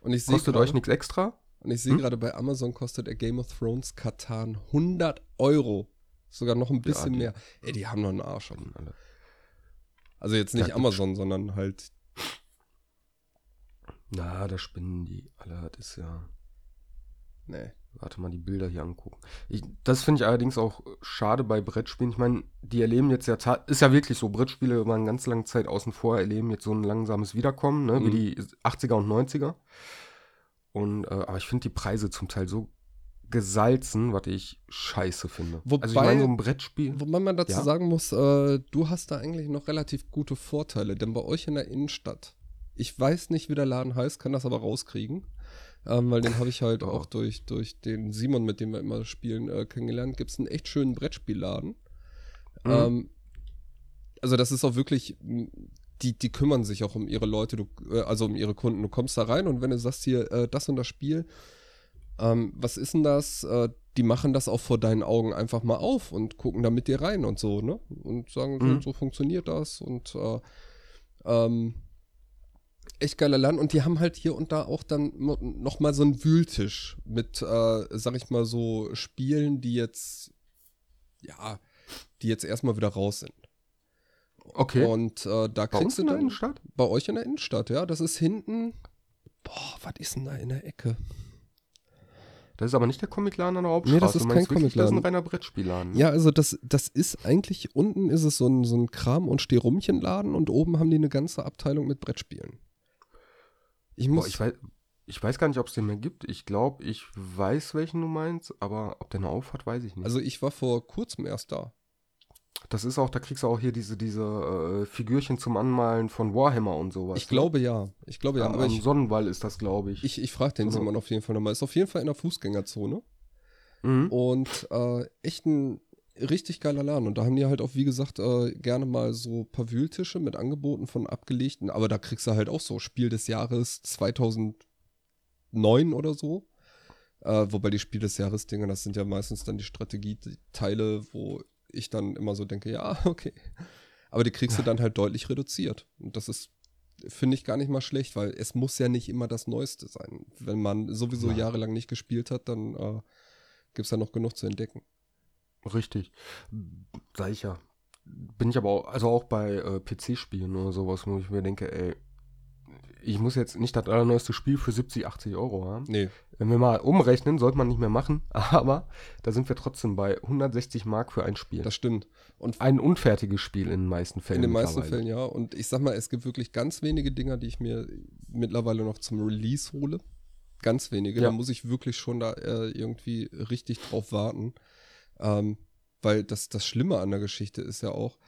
und ich Kostet gerade, euch nichts extra? Und ich sehe Hm? gerade bei Amazon kostet der Game of Thrones Katan 100 Euro. Sogar noch ein bisschen die- mehr. Ey, die haben noch einen Arsch. auf. Alle. Also jetzt nicht Amazon, sondern halt. Na, da spinnen die alle. Das ist ja. Nee. Warte mal, die Bilder hier angucken. Ich, das finde ich allerdings auch schade bei Brettspielen. Ich meine, die erleben jetzt ja, ist ja wirklich so, Brettspiele waren ganz lange Zeit außen vor, erleben jetzt so ein langsames Wiederkommen, ne, wie Mhm. die 80er und 90er. Und, äh, aber ich finde die Preise zum Teil so gesalzen, was ich scheiße finde. Wobei- also ich meine, so ein Brettspiel. Wobei man dazu Ja? sagen muss, äh, du hast da eigentlich noch relativ gute Vorteile, denn bei euch in der Innenstadt, ich weiß nicht, wie der Laden heißt, kann das aber rauskriegen, ähm, weil den habe ich halt Oh. auch durch, durch den Simon, mit dem wir immer spielen, äh, kennengelernt. Gibt es einen echt schönen Brettspielladen. Mhm. Ähm, also das ist auch wirklich, die, die kümmern sich auch um ihre Leute, du, äh, also um ihre Kunden. Du kommst da rein und wenn du sagst hier, äh, das und das Spiel, ähm, was ist denn das? Äh, die machen das auch vor deinen Augen einfach mal auf und gucken da mit dir rein und so, ne? Und sagen, so, Mhm. so funktioniert das und äh, ähm, echt geiler Laden. Und die haben halt hier und da auch dann noch mal so einen Wühltisch mit, äh, sag ich mal so, Spielen, die jetzt, ja, die jetzt erstmal wieder raus sind. Okay. Und äh, da Bei kriegst du in der dann Innenstadt? bei euch in der Innenstadt, ja. Das ist hinten. Boah, was ist denn da in der Ecke? Das ist aber nicht der Comicladen an der Hauptstraße. Nee, das ist kein wirklich, Das ist ein Comicladen. reiner Brettspielladen. Ja, also das, das ist eigentlich, unten ist es so ein, so ein Kram- und Stehrumchenladen und oben haben die eine ganze Abteilung mit Brettspielen. Ich muss. Boah, ich weiß, ich weiß gar nicht, ob es den mehr gibt. Ich glaube, ich weiß, welchen du meinst, aber ob der noch auf hat, weiß ich nicht. also ich war vor kurzem erst da. Das ist auch, da kriegst du auch hier diese, diese äh, Figürchen zum Anmalen von Warhammer und sowas. Ich glaube ja. Ich glaube ne? ja. am, aber am ich, Sonnenwall ist das, glaube ich. ich, ich frage den So eine- Simon auf jeden Fall nochmal. Ist auf jeden Fall in der Fußgängerzone. mhm. Und äh, echt ein richtig geiler Laden. Und da haben die halt auch, wie gesagt, äh, gerne mal so Wühltische mit Angeboten von abgelegten. Aber da kriegst du halt auch so Spiel des Jahres 2009 oder so. Äh, wobei die Spiel des Jahres-Dinger, das sind ja meistens dann die Strategieteile, wo ich dann immer so denke, ja, *laughs* okay. Aber die kriegst du dann halt deutlich reduziert. Und das ist, finde ich, gar nicht mal schlecht, weil es muss ja nicht immer das Neueste sein. Wenn man sowieso Ja. jahrelang nicht gespielt hat, dann äh, gibt es da noch genug zu entdecken. Richtig. Sag ich ja. Bin ich aber auch, also auch bei äh, PC-Spielen oder sowas, wo ich mir denke, ey, ich muss jetzt nicht das allerneueste Spiel für 70, 80 Euro haben. Nee, Wenn wir mal umrechnen, sollte man nicht mehr machen, *laughs* aber da sind wir trotzdem bei 160 Mark für ein Spiel. das stimmt. Und ein unfertiges Spiel in den meisten Fällen. in den meisten. Fällen ja. Und ich sag mal, es gibt wirklich ganz wenige Dinger, die ich mir mittlerweile noch zum Release hole. Ganz wenige. Ja. Da muss ich wirklich schon da äh, irgendwie richtig drauf warten. Ähm, weil das, das Schlimme an der Geschichte ist ja auch,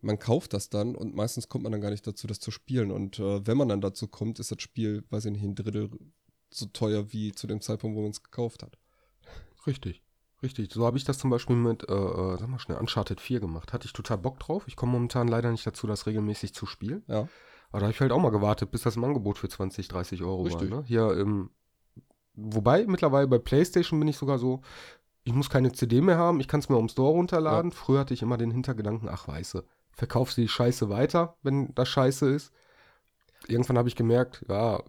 man kauft das dann und meistens kommt man dann gar nicht dazu, das zu spielen. Und äh, wenn man dann dazu kommt, ist das Spiel, weiß ich nicht, ein Drittel so teuer wie zu dem Zeitpunkt, wo man es gekauft hat. Richtig. Richtig. So habe ich das zum Beispiel mit, äh, äh, sag mal schnell, Uncharted 4 gemacht. Hatte ich total Bock drauf. Ich komme momentan leider nicht dazu, das regelmäßig zu spielen. Ja. Aber da habe ich halt auch mal gewartet, bis das im Angebot für 20, 30 Euro Richtig. war. Ne? Hier im. Wobei, mittlerweile bei PlayStation bin ich sogar so, ich muss keine CD mehr haben, ich kann es mir am Store runterladen. Früher hatte ich immer den Hintergedanken, ach weiße, verkaufst du die Scheiße weiter, wenn das Scheiße ist. Irgendwann habe ich gemerkt, ja,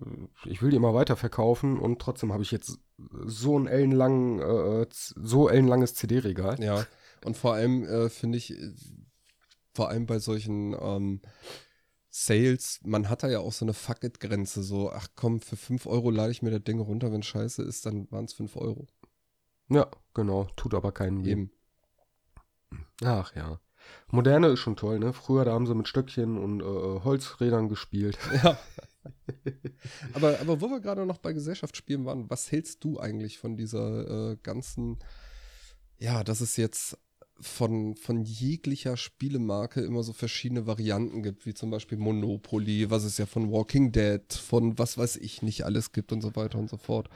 ich will die immer weiterverkaufen und trotzdem habe ich jetzt so ein ellenlangen, äh, so ellenlanges CD-Regal. Ja, und vor allem äh, finde ich, vor allem bei solchen ähm, Sales, man hat da ja auch so eine Fuck-It-Grenze, so, ach komm, für 5 Euro lade ich mir das Ding runter, wenn scheiße ist, dann waren es 5 Euro. Ja, genau, tut aber keinen Eben. Ach ja. Moderne ist schon toll, ne? Früher, da haben sie mit Stöckchen und äh, Holzrädern gespielt. *laughs* Ja. aber, aber wo wir gerade noch bei Gesellschaftsspielen waren, was hältst du eigentlich von dieser äh, ganzen, ja, dass es jetzt von, von jeglicher Spielemarke immer so verschiedene Varianten gibt, wie zum Beispiel Monopoly, was es ja von Walking Dead, von was weiß ich nicht alles gibt und so weiter und so fort.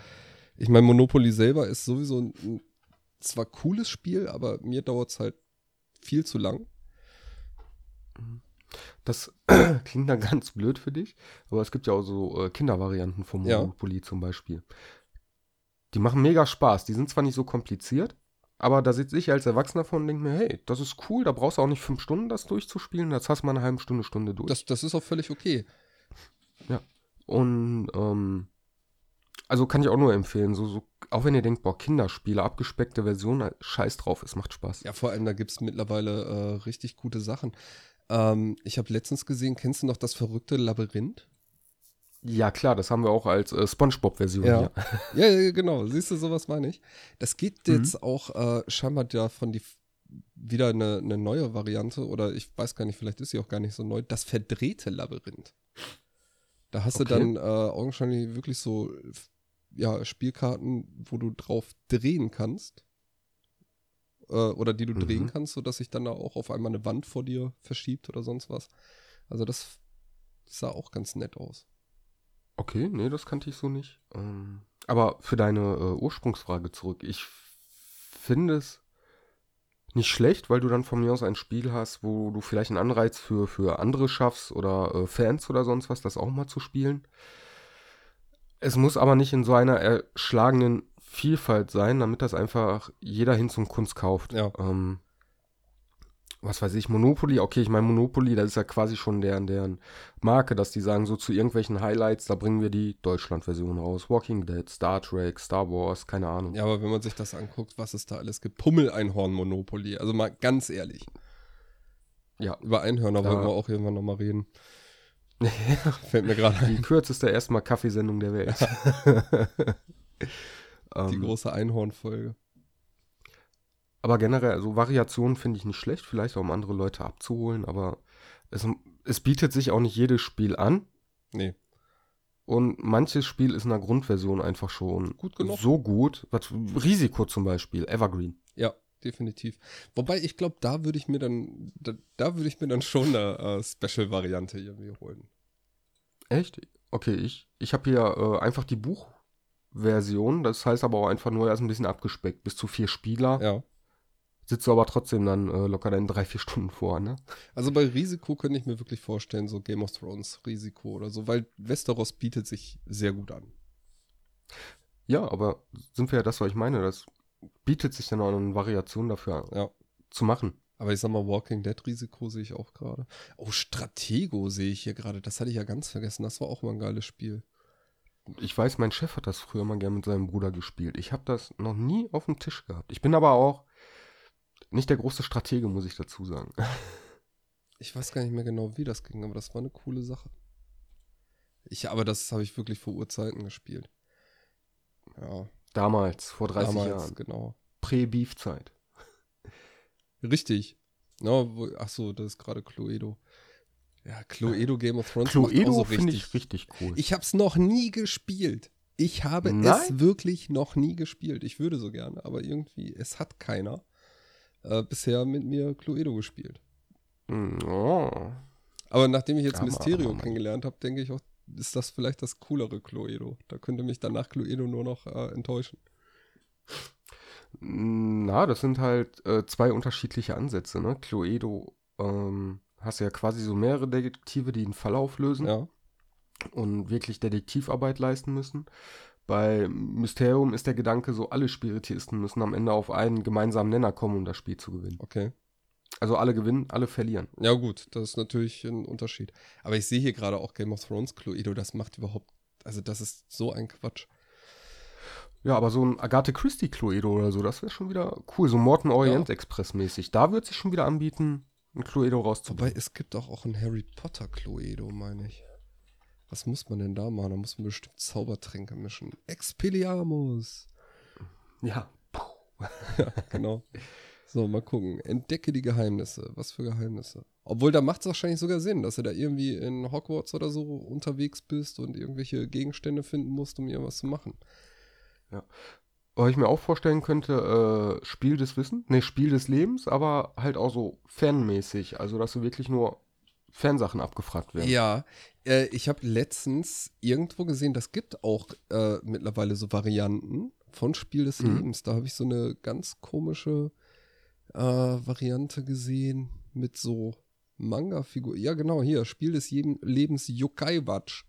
Ich meine, Monopoly selber ist sowieso ein zwar cooles Spiel, aber mir dauert es halt viel zu lang. Das *clears throat* klingt dann ganz blöd für dich, aber es gibt ja auch so äh, Kindervarianten von Monopoly ja. zum Beispiel. Die machen mega Spaß. Die sind zwar nicht so kompliziert, aber da sitze ich als Erwachsener von und denke mir, hey, das ist cool, da brauchst du auch nicht fünf Stunden das durchzuspielen, das hast du mal eine halbe Stunde, Stunde durch. Das, das ist auch völlig okay. Ja. Und ähm, also kann ich auch nur empfehlen, so, so, auch wenn ihr denkt, boah, Kinderspiele, abgespeckte Version, scheiß drauf, es macht Spaß. Ja, vor allem, da gibt es mittlerweile äh, richtig gute Sachen. Ähm, ich habe letztens gesehen, kennst du noch das verrückte Labyrinth? Ja, klar, das haben wir auch als äh, Spongebob-Version ja. *laughs* ja. ja, genau. Siehst du, sowas meine ich. Das gibt mhm. jetzt auch äh, scheinbar ja von die wieder eine, eine, neue Variante oder ich weiß gar nicht, vielleicht ist sie auch gar nicht so neu. Das verdrehte Labyrinth. Da hast okay. du dann äh, augenscheinlich wirklich so ja, Spielkarten, wo du drauf drehen kannst. Äh, oder die du mhm. drehen kannst, sodass sich dann da auch auf einmal eine Wand vor dir verschiebt oder sonst was. Also das sah auch ganz nett aus. Okay, nee, das kannte ich so nicht. Ähm, aber für deine äh, Ursprungsfrage zurück. Ich finde es nicht schlecht, weil du dann von mir aus ein Spiel hast, wo du vielleicht einen Anreiz für, für andere schaffst oder äh, Fans oder sonst was, das auch mal zu spielen. Es muss aber nicht in so einer erschlagenen Vielfalt sein, damit das einfach jeder hin zum Kunst kauft. Ja. Ähm, was weiß ich, Monopoly, okay, ich meine Monopoly, das ist ja quasi schon deren, deren Marke, dass die sagen, so zu irgendwelchen Highlights, da bringen wir die Deutschland-Version raus. Walking Dead, Star Trek, Star Wars, keine Ahnung. Ja, aber wenn man sich das anguckt, was es da alles gibt, Pummel-Einhorn-Monopoly, also mal ganz ehrlich. Ja. Über Einhörner wollen wir auch irgendwann nochmal reden. *laughs* Fällt mir gerade ein. Die kürzeste erstmal Kaffeesendung der Welt. *laughs* *laughs* die um, große Einhorn-Folge. Aber generell, also Variationen finde ich nicht schlecht, vielleicht auch um andere Leute abzuholen, aber es, es bietet sich auch nicht jedes Spiel an. Nee. Und manches Spiel ist in der Grundversion einfach schon gut so gut. Was, Risiko zum Beispiel, Evergreen. Ja, definitiv. Wobei ich glaube, da würde ich mir dann, da, da würde ich mir dann schon eine uh, Special-Variante irgendwie holen. Echt? Okay, ich, ich habe hier äh, einfach die Buchversion. Das heißt aber auch einfach nur, er ist ein bisschen abgespeckt. Bis zu vier Spieler. Ja sitzt du aber trotzdem dann äh, locker dann drei, vier Stunden vor, ne? Also bei Risiko könnte ich mir wirklich vorstellen, so Game of Thrones Risiko oder so, weil Westeros bietet sich sehr gut an. Ja, aber sind wir ja das, was ich meine, das bietet sich dann auch eine Variation dafür ja. zu machen. Aber ich sag mal, Walking Dead Risiko sehe ich auch gerade. Oh, Stratego sehe ich hier gerade. Das hatte ich ja ganz vergessen. Das war auch mal ein geiles Spiel. Ich weiß, mein Chef hat das früher mal gerne mit seinem Bruder gespielt. Ich habe das noch nie auf dem Tisch gehabt. Ich bin aber auch nicht der große Stratege, muss ich dazu sagen. *laughs* Ich weiß gar nicht mehr genau, wie das ging, aber das war eine coole Sache. Ich, aber das habe ich wirklich vor Urzeiten gespielt. Ja. Damals, vor 30 Damals, Jahren. genau. Prä-Beef-Zeit. *laughs* Richtig. No, ach so, das ist gerade Cluedo. Ja, Cluedo Game of Thrones. Cluedo so finde ich richtig cool. Ich habe es noch nie gespielt. Ich habe Nein? es wirklich noch nie gespielt. Ich würde so gerne, aber irgendwie, es hat keiner äh, bisher mit mir Cluedo gespielt. Hm, oh. Aber nachdem ich jetzt Mysterio kennengelernt habe, denke ich auch, ist das vielleicht das coolere Cluedo. Da könnte mich danach Cluedo nur noch äh, enttäuschen. Na, das sind halt äh, zwei unterschiedliche Ansätze. Ne? Cluedo ähm, hast ja quasi so mehrere Detektive, die einen Fall auflösen ja. und wirklich Detektivarbeit leisten müssen. Bei Mysterium ist der Gedanke so, alle Spiritisten müssen am Ende auf einen gemeinsamen Nenner kommen, um das Spiel zu gewinnen. Okay. Also alle gewinnen, alle verlieren. Ja, gut, das ist natürlich ein Unterschied. Aber ich sehe hier gerade auch Game of Thrones Cluedo, das macht überhaupt, also das ist so ein Quatsch. Ja, aber so ein Agathe Christie Cluedo oder so, das wäre schon wieder cool. So Morton Orient Express mäßig. Da wird sich schon wieder anbieten, ein Cluedo rauszubringen. Wobei, es gibt auch, auch ein Harry Potter Cluedo, meine ich. Was muss man denn da machen? Da muss man bestimmt Zaubertränke mischen. Expelliarmus. Ja. *laughs* ja, genau. So, mal gucken. Entdecke die Geheimnisse. Was für Geheimnisse? Obwohl, da macht es wahrscheinlich sogar Sinn, dass du da irgendwie in Hogwarts oder so unterwegs bist und irgendwelche Gegenstände finden musst, um irgendwas zu machen. Ja. Was ich mir auch vorstellen könnte, äh, Spiel des Wissens, ne, Spiel des Lebens, aber halt auch so fanmäßig, also dass du wirklich nur Fansachen abgefragt werden. Ja, äh, ich habe letztens irgendwo gesehen, das gibt auch äh, mittlerweile so Varianten von Spiel des mhm. Lebens. Da habe ich so eine ganz komische äh, Variante gesehen mit so Manga-Figur. Ja, genau, hier, Spiel des Lebens Yokai-Watch.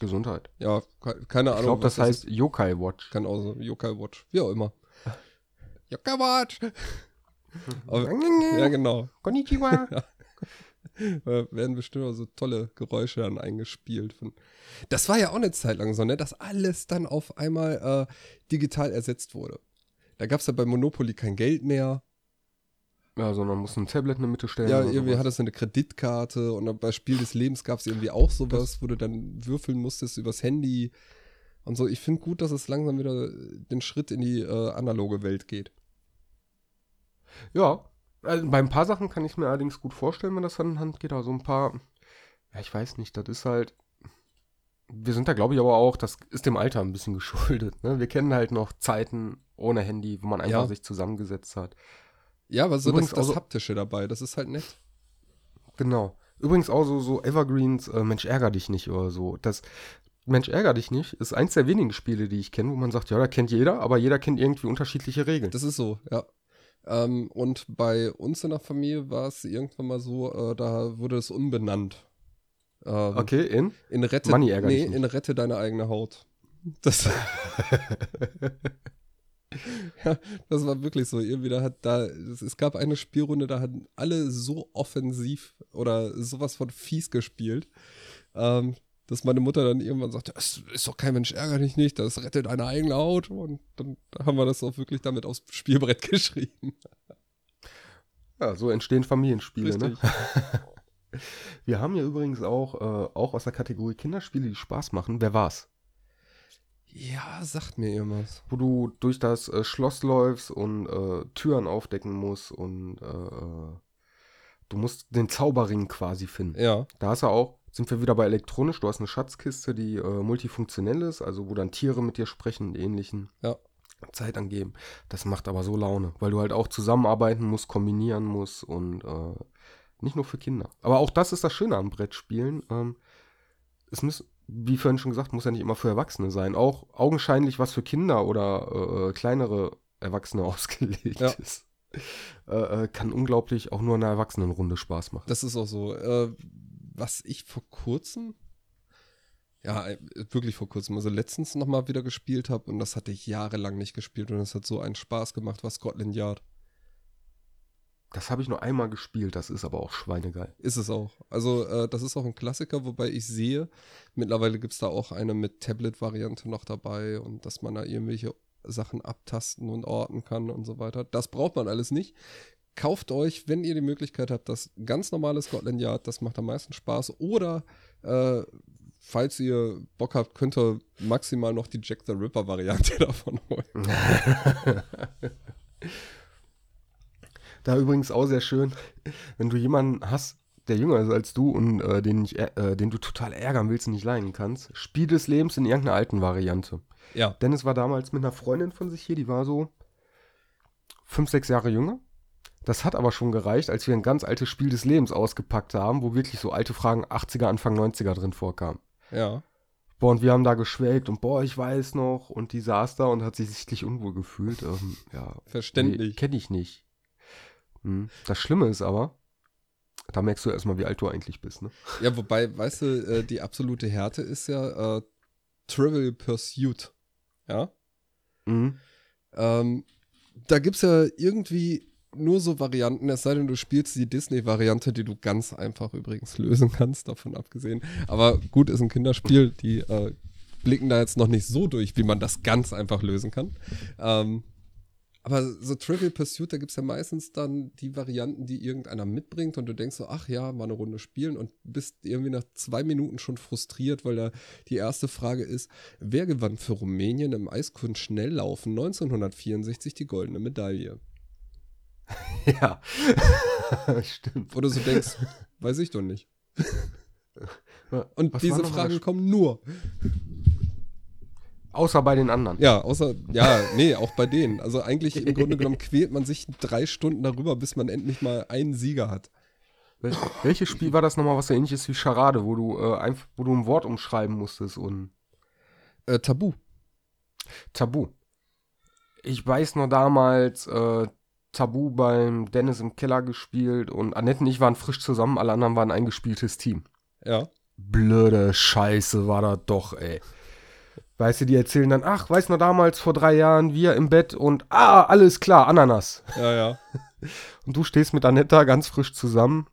Gesundheit. Ja, keine Ahnung. Ich glaube, das heißt. Yokai Watch. Kann auch so Yokai Watch. Wie auch immer. *laughs* Yokai Watch. *laughs* ja, genau. Konnichiwa. *laughs* ja. *laughs* werden bestimmt auch so tolle Geräusche dann eingespielt. Das war ja auch eine Zeit lang so, ne, dass alles dann auf einmal äh, digital ersetzt wurde. Da gab es ja bei Monopoly kein Geld mehr. Ja, sondern musst ein Tablet in der Mitte stellen. Ja, irgendwie sowas. hattest du eine Kreditkarte und bei Spiel des Lebens gab es irgendwie auch sowas, das wo du dann würfeln musstest übers Handy und so. Ich finde gut, dass es langsam wieder den Schritt in die äh, analoge Welt geht. Ja, also bei ein paar Sachen kann ich mir allerdings gut vorstellen, wenn das Hand in Hand geht. Also ein paar, ja, ich weiß nicht, das ist halt. Wir sind da, glaube ich, aber auch, das ist dem Alter ein bisschen *laughs* geschuldet. Ne? Wir kennen halt noch Zeiten ohne Handy, wo man einfach ja. sich zusammengesetzt hat. Ja, aber so Übrigens das, das so, Haptische dabei, das ist halt nett. Genau. Übrigens auch so, so Evergreens, äh, Mensch, ärger dich nicht oder so. Das Mensch, ärger dich nicht ist eins der wenigen Spiele, die ich kenne, wo man sagt, ja, da kennt jeder, aber jeder kennt irgendwie unterschiedliche Regeln. Das ist so, ja. Ähm, und bei uns in der Familie war es irgendwann mal so, äh, da wurde es umbenannt. Ähm, okay, in? In Rette, Money nee, in Rette deine eigene Haut. *laughs* Das, *laughs* ja, das war wirklich so. Irgendwie da hat da, es gab eine Spielrunde, da hatten alle so offensiv oder sowas von fies gespielt, ähm, dass meine Mutter dann irgendwann sagte, es ist doch kein Mensch, ärgere dich nicht, das rettet deine eigene Haut. Und dann haben wir das auch wirklich damit aufs Spielbrett *laughs* geschrieben. Ja, so entstehen Familienspiele, ne? Richtig. ne? *laughs* Wir haben ja übrigens auch, äh, auch aus der Kategorie Kinderspiele, die Spaß machen. Wer war's? Ja, sagt mir irgendwas. Wo du durch das äh, Schloss läufst und äh, Türen aufdecken musst und äh, äh, du musst den Zauberring quasi finden. Ja. Da hast du auch sind wir wieder bei elektronisch. Du hast eine Schatzkiste, die äh, multifunktionell ist, also wo dann Tiere mit dir sprechen und ähnlichen. Ja. Zeit angeben. Das macht aber so Laune, weil du halt auch zusammenarbeiten musst, kombinieren musst und äh, nicht nur für Kinder. Aber auch das ist das Schöne am Brettspielen. Ähm, es muss, wie vorhin schon gesagt, muss ja nicht immer für Erwachsene sein. Auch augenscheinlich was für Kinder oder äh, kleinere Erwachsene *laughs* ausgelegt ja. ist. Äh, äh, kann unglaublich auch nur in einer Erwachsenenrunde Spaß machen. Das ist auch so. Was ich vor kurzem, ja, äh, wirklich vor kurzem, also letztens nochmal wieder gespielt habe und das hatte ich jahrelang nicht gespielt und es hat so einen Spaß gemacht, war Scotland Yard. Das habe ich nur einmal gespielt, das ist aber auch schweinegeil. Ist es auch. Also, äh, das ist auch ein Klassiker, wobei ich sehe, mittlerweile gibt es da auch eine mit Tablet-Variante noch dabei und dass man da irgendwelche Sachen abtasten und orten kann und so weiter. Das braucht man alles nicht kauft euch, wenn ihr die Möglichkeit habt, das ganz normale Scotland Yard, das macht am meisten Spaß. Oder äh, falls ihr Bock habt, könnt ihr maximal noch die Jack the Ripper Variante *laughs* davon holen. *laughs* da übrigens auch sehr schön, wenn du jemanden hast, der jünger ist als du und äh, den, ich, äh, den du total ärgern willst und nicht leiden kannst, Spiel des Lebens in irgendeiner alten Variante. Ja. Dennis war damals mit einer Freundin von sich hier, die war so fünf, sechs Jahre jünger. Das hat aber schon gereicht, als wir ein ganz altes Spiel des Lebens ausgepackt haben, wo wirklich so alte Fragen 80er, Anfang 90er drin vorkamen. Ja. Boah, und wir haben da geschwelgt und boah, ich weiß noch. Und die saß da und hat sich sichtlich unwohl gefühlt. Ähm, ja. Verständlich. Nee, Kenne ich nicht. Hm. Das Schlimme ist aber, da merkst du erstmal, wie alt du eigentlich bist, ne? Ja, wobei, weißt du, äh, die absolute Härte ist ja äh, Trivial Pursuit. Ja? Mhm. Ähm, da gibt es ja irgendwie nur so Varianten, es sei denn, du spielst die Disney-Variante, die du ganz einfach übrigens lösen kannst, davon abgesehen. Aber gut, ist ein Kinderspiel, die äh, blicken da jetzt noch nicht so durch, wie man das ganz einfach lösen kann. Ähm, aber so Trivial Pursuit, da gibt es ja meistens dann die Varianten, die irgendeiner mitbringt und du denkst so, ach ja, mal eine Runde spielen und bist irgendwie nach zwei Minuten schon frustriert, weil da die erste Frage ist, wer gewann für Rumänien im Eiskunst-Schnelllaufen 1964 die goldene Medaille? *laughs* Ja, *laughs* stimmt. Wo du so denkst, weiß ich doch nicht. Und Was diese Fragen kommen nur. Außer bei den anderen. Ja, außer, ja, nee, auch bei denen. Also eigentlich im Grunde genommen quält man sich drei Stunden darüber, bis man endlich mal einen Sieger hat. Wel welches Spiel war das nochmal, was so ähnlich ist wie Charade, wo du, äh, einfach, wo du ein Wort umschreiben musstest und Äh, Tabu. Tabu. Ich weiß nur damals, äh, Tabu beim Dennis im Keller gespielt und Annette und ich waren frisch zusammen, alle anderen waren ein eingespieltes Team. Ja. Blöde Scheiße war das doch, ey. Weißt du, die erzählen dann, ach, weißt du noch damals vor drei Jahren, wir im Bett und, ah, alles klar, Ananas. Ja, ja. *laughs* Und du stehst mit Annette da ganz frisch zusammen.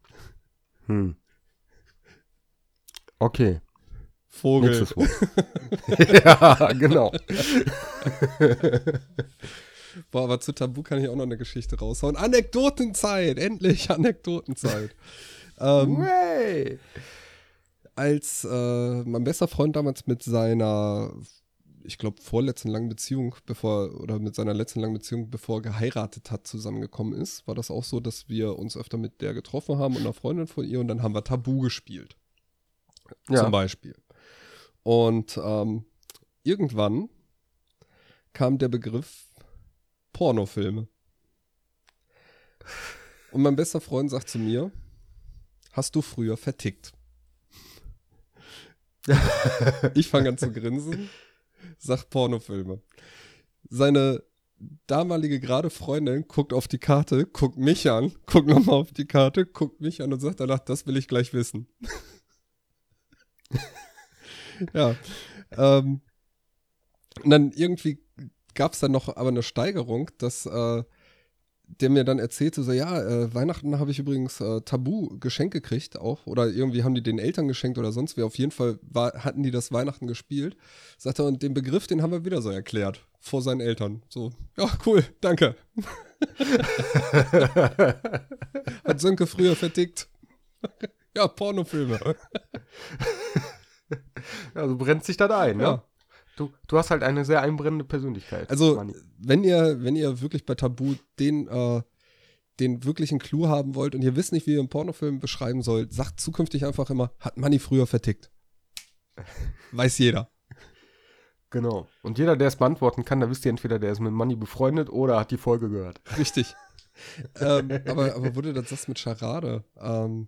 Hm. Okay, Vogel. nächstes Wort. *laughs* *laughs* ja, genau. Boah, aber zu Tabu kann ich auch noch eine Geschichte raushauen. Anekdotenzeit, endlich Anekdotenzeit. *laughs* ähm, Way. als äh, mein bester Freund damals mit seiner, ich glaube, vorletzten langen Beziehung, bevor, oder mit seiner letzten langen Beziehung, bevor er geheiratet hat, zusammengekommen ist, war das auch so, dass wir uns öfter mit der getroffen haben und einer Freundin von ihr und dann haben wir Tabu gespielt. Ja. Zum Beispiel. Und ähm, irgendwann kam der Begriff Pornofilme. Und mein bester Freund sagt zu mir, hast du früher vertickt? ich fange an zu grinsen, sag Pornofilme. Seine damalige gerade Freundin guckt auf die Karte, guckt mich an, guckt nochmal auf die Karte, guckt mich an und sagt danach, das will ich gleich wissen. *laughs* ja. Ähm, und dann irgendwie gab es dann noch aber eine Steigerung, dass äh, der mir dann erzählte, so ja, äh, Weihnachten habe ich übrigens äh, Tabu geschenkt gekriegt auch oder irgendwie haben die den Eltern geschenkt oder sonst wer. Auf jeden Fall war, hatten die das Weihnachten gespielt. Sagt er, und den Begriff, den haben wir wieder so erklärt vor seinen Eltern. So, ja, cool, danke. *laughs* Hat Sönke früher vertickt. ja, Pornofilme. *laughs* Also brennt sich das ein, Ja. ne? Du, du hast halt eine sehr einbrennende Persönlichkeit. Also, Manni. wenn ihr, wenn ihr wirklich bei Tabu den, äh, den wirklichen Clou haben wollt und ihr wisst nicht, wie ihr einen Pornofilm beschreiben sollt, sagt zukünftig einfach immer, hat Manni früher vertickt. *laughs* Weiß jeder. Genau. Und jeder, der es beantworten kann, da wisst ihr entweder, der ist mit Manni befreundet oder hat die Folge gehört. Richtig. *laughs* ähm, aber, aber wo du das sagst mit Charade, ähm,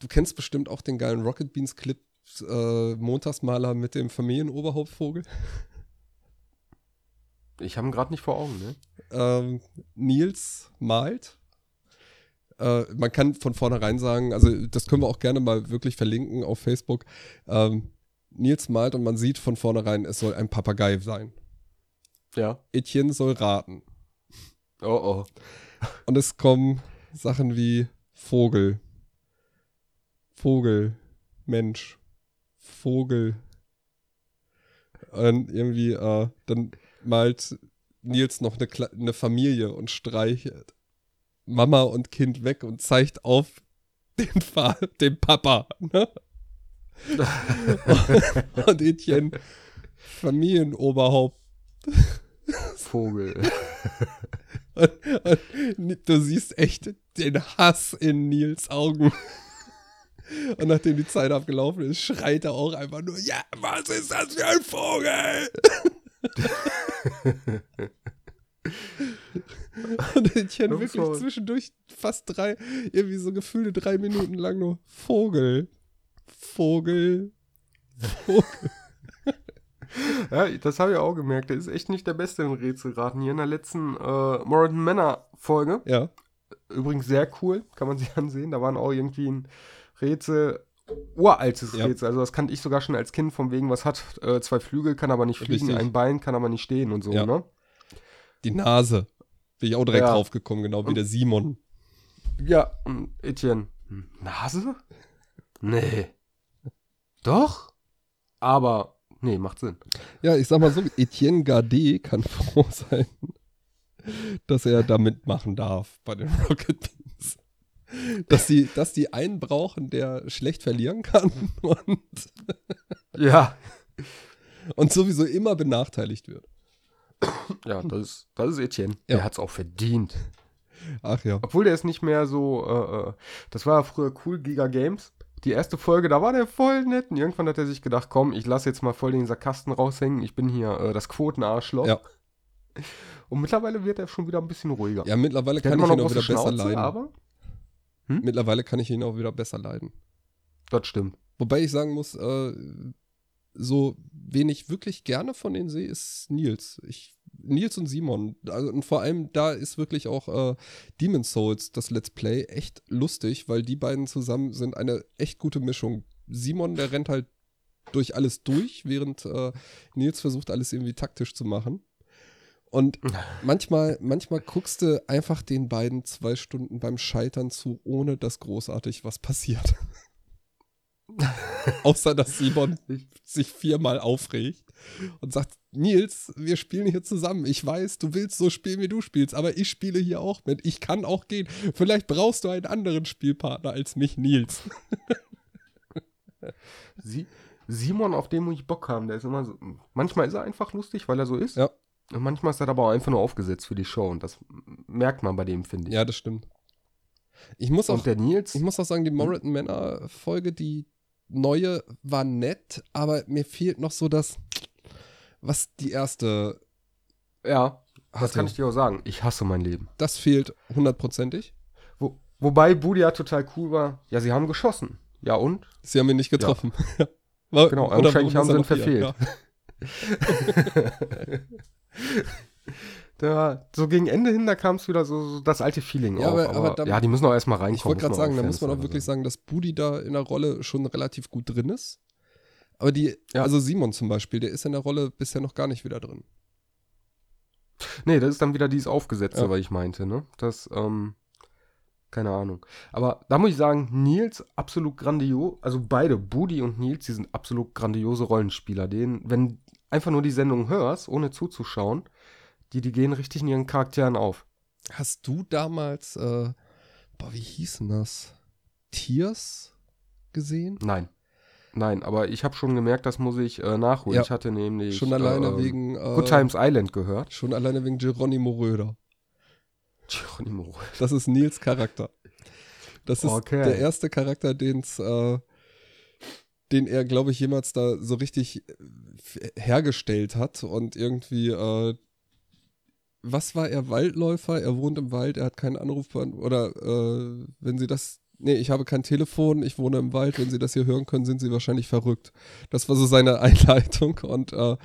du kennst bestimmt auch den geilen Rocket Beans Clip äh, Montagsmaler mit dem Familienoberhauptvogel. Ich habe ihn gerade nicht vor Augen, ne? ähm, Nils malt. Äh, man kann von vornherein sagen, also das können wir auch gerne mal wirklich verlinken auf Facebook. Ähm, Nils malt und man sieht von vornherein, es soll ein Papagei sein. Ja. Etienne soll raten. Oh oh. Und es kommen Sachen wie Vogel, Vogel, Mensch, Vogel. Und irgendwie, äh, dann malt Nils noch eine, Kle- eine Familie und streichelt Mama und Kind weg und zeigt auf *laughs* den, Fa den Papa. Ne? *laughs* und Etienne, Familienoberhaupt. Vogel. *laughs* Und, und du siehst echt den Hass in Nils Augen. Und nachdem die Zeit abgelaufen ist, schreit er auch einfach nur, ja, was ist das für ein Vogel? *laughs* Und Das ist wirklich zwischendurch fast drei, irgendwie so gefühlte drei Minuten lang nur Vogel, Vogel, Vogel. *laughs* Ja, das habe ich auch gemerkt. Der ist echt nicht der Beste im Rätselraten. Hier in der letzten äh, Morton Manor Folge. Ja, Übrigens sehr cool, kann man sich *laughs* ansehen. Da waren auch irgendwie ein Rätsel, uraltes Ja. Rätsel. Also das kannte ich sogar schon als Kind, von wegen, was hat äh, zwei Flügel, kann aber nicht fliegen, Richtig. ein Bein kann aber nicht stehen und so, Ja. ne? die Nase. Bin ich auch direkt Ja. drauf gekommen, genau wie Und- der Simon. Ja, Etienne. Nase? Nee. Doch? Aber, nee, macht Sinn. Ja, ich sag mal so, Etienne Gardet kann *laughs* froh sein, dass er da mitmachen darf bei den Rocket. *laughs* Dass die, dass die einen brauchen, der schlecht verlieren kann *laughs* und, Ja. und sowieso immer benachteiligt wird. Ja, das ist, das ist Etienne. Ja. Der hat's auch verdient. Ach ja. Obwohl der ist nicht mehr so, äh, äh, das war ja früher cool, Giga Games. Die erste Folge, da war der voll nett. Und irgendwann hat er sich gedacht, komm, ich lasse jetzt mal voll den Sarkasten raushängen. Ich bin hier äh, das Quotenarschloch. Ja. Und mittlerweile wird er schon wieder ein bisschen ruhiger. Ja, mittlerweile der kann hat ich ihn auch wieder besser leiden. aber Mittlerweile kann ich ihn auch wieder besser leiden. das stimmt. Wobei ich sagen muss, äh, so wen ich wirklich gerne von denen sehe, ist Nils. Ich, Nils und Simon. Also, und vor allem da ist wirklich auch äh, Demon's Souls, das Let's Play, echt lustig, weil die beiden zusammen sind eine echt gute Mischung. Simon, der rennt halt durch alles durch, während äh, Nils versucht, alles irgendwie taktisch zu machen. Und *laughs* manchmal, manchmal guckst du einfach den beiden zwei Stunden beim Scheitern zu, ohne dass großartig was passiert. *laughs* Außer dass Simon sich viermal aufregt und sagt, Nils, wir spielen hier zusammen. Ich weiß, du willst so spielen, wie du spielst, aber ich spiele hier auch mit. Ich kann auch gehen. Vielleicht brauchst du einen anderen Spielpartner als mich, Nils. *laughs* Sie, Simon, auf den muss ich Bock haben, der ist immer so. Manchmal ist er einfach lustig, weil er so ist. Ja. Und manchmal ist er aber auch einfach nur aufgesetzt für die Show. Und das merkt man bei dem, finde ich. Ja, das stimmt. Ich muss auch, Und der Nils. ich muss auch sagen, die Moreton Männer Folge, die neue, war nett, aber mir fehlt noch so das, was die erste ja, das hatte. kann ich dir auch sagen. Ich hasse mein Leben. Das fehlt hundertprozentig. Wo, wobei Budia total cool war. Ja, sie haben geschossen. Ja, und? Sie haben ihn nicht getroffen. *laughs* War- Genau, wahrscheinlich haben sie ihn noch hier? *laughs* *laughs* Da, so gegen Ende hin, da kam es wieder so, so das alte Feeling Ja, auf. aber- aber da- ja, die müssen auch erstmal reinkommen. Ich wollte gerade sagen, da muss man auch wirklich sagen, dass Budi da in der Rolle schon relativ gut drin ist. Aber die, Ja. also Simon zum Beispiel, der ist in der Rolle bisher noch gar nicht wieder drin. Nee, das ist dann wieder dieses Aufgesetzte, Ja. was ich meinte, ne? Das, ähm, keine Ahnung. Aber da muss ich sagen, Nils absolut grandios, also beide, Budi und Nils, die sind absolut grandiose Rollenspieler. Denen, wenn einfach nur die Sendung hörst, ohne zuzuschauen, die, die gehen richtig in ihren Charakteren auf. Hast du damals, äh, boah, wie hieß denn das? Tears gesehen? Nein. Nein, aber ich habe schon gemerkt, das muss ich äh, nachholen. Ja. Ich hatte nämlich Schon alleine ähm, wegen äh, Good Times Island gehört. Schon alleine wegen Geronimo Röder. Geronimo. Das ist Nils Charakter. Das ist Okay. der erste Charakter, den's, äh, den er, glaube ich, jemals da so richtig äh, hergestellt hat und irgendwie, äh, was war er? Waldläufer? Er wohnt im Wald, er hat keinen Anruf oder äh, wenn Sie das, nee, ich habe kein Telefon, ich wohne im Wald, wenn Sie das hier hören können, sind Sie wahrscheinlich verrückt. Das war so seine *laughs* Einleitung und äh,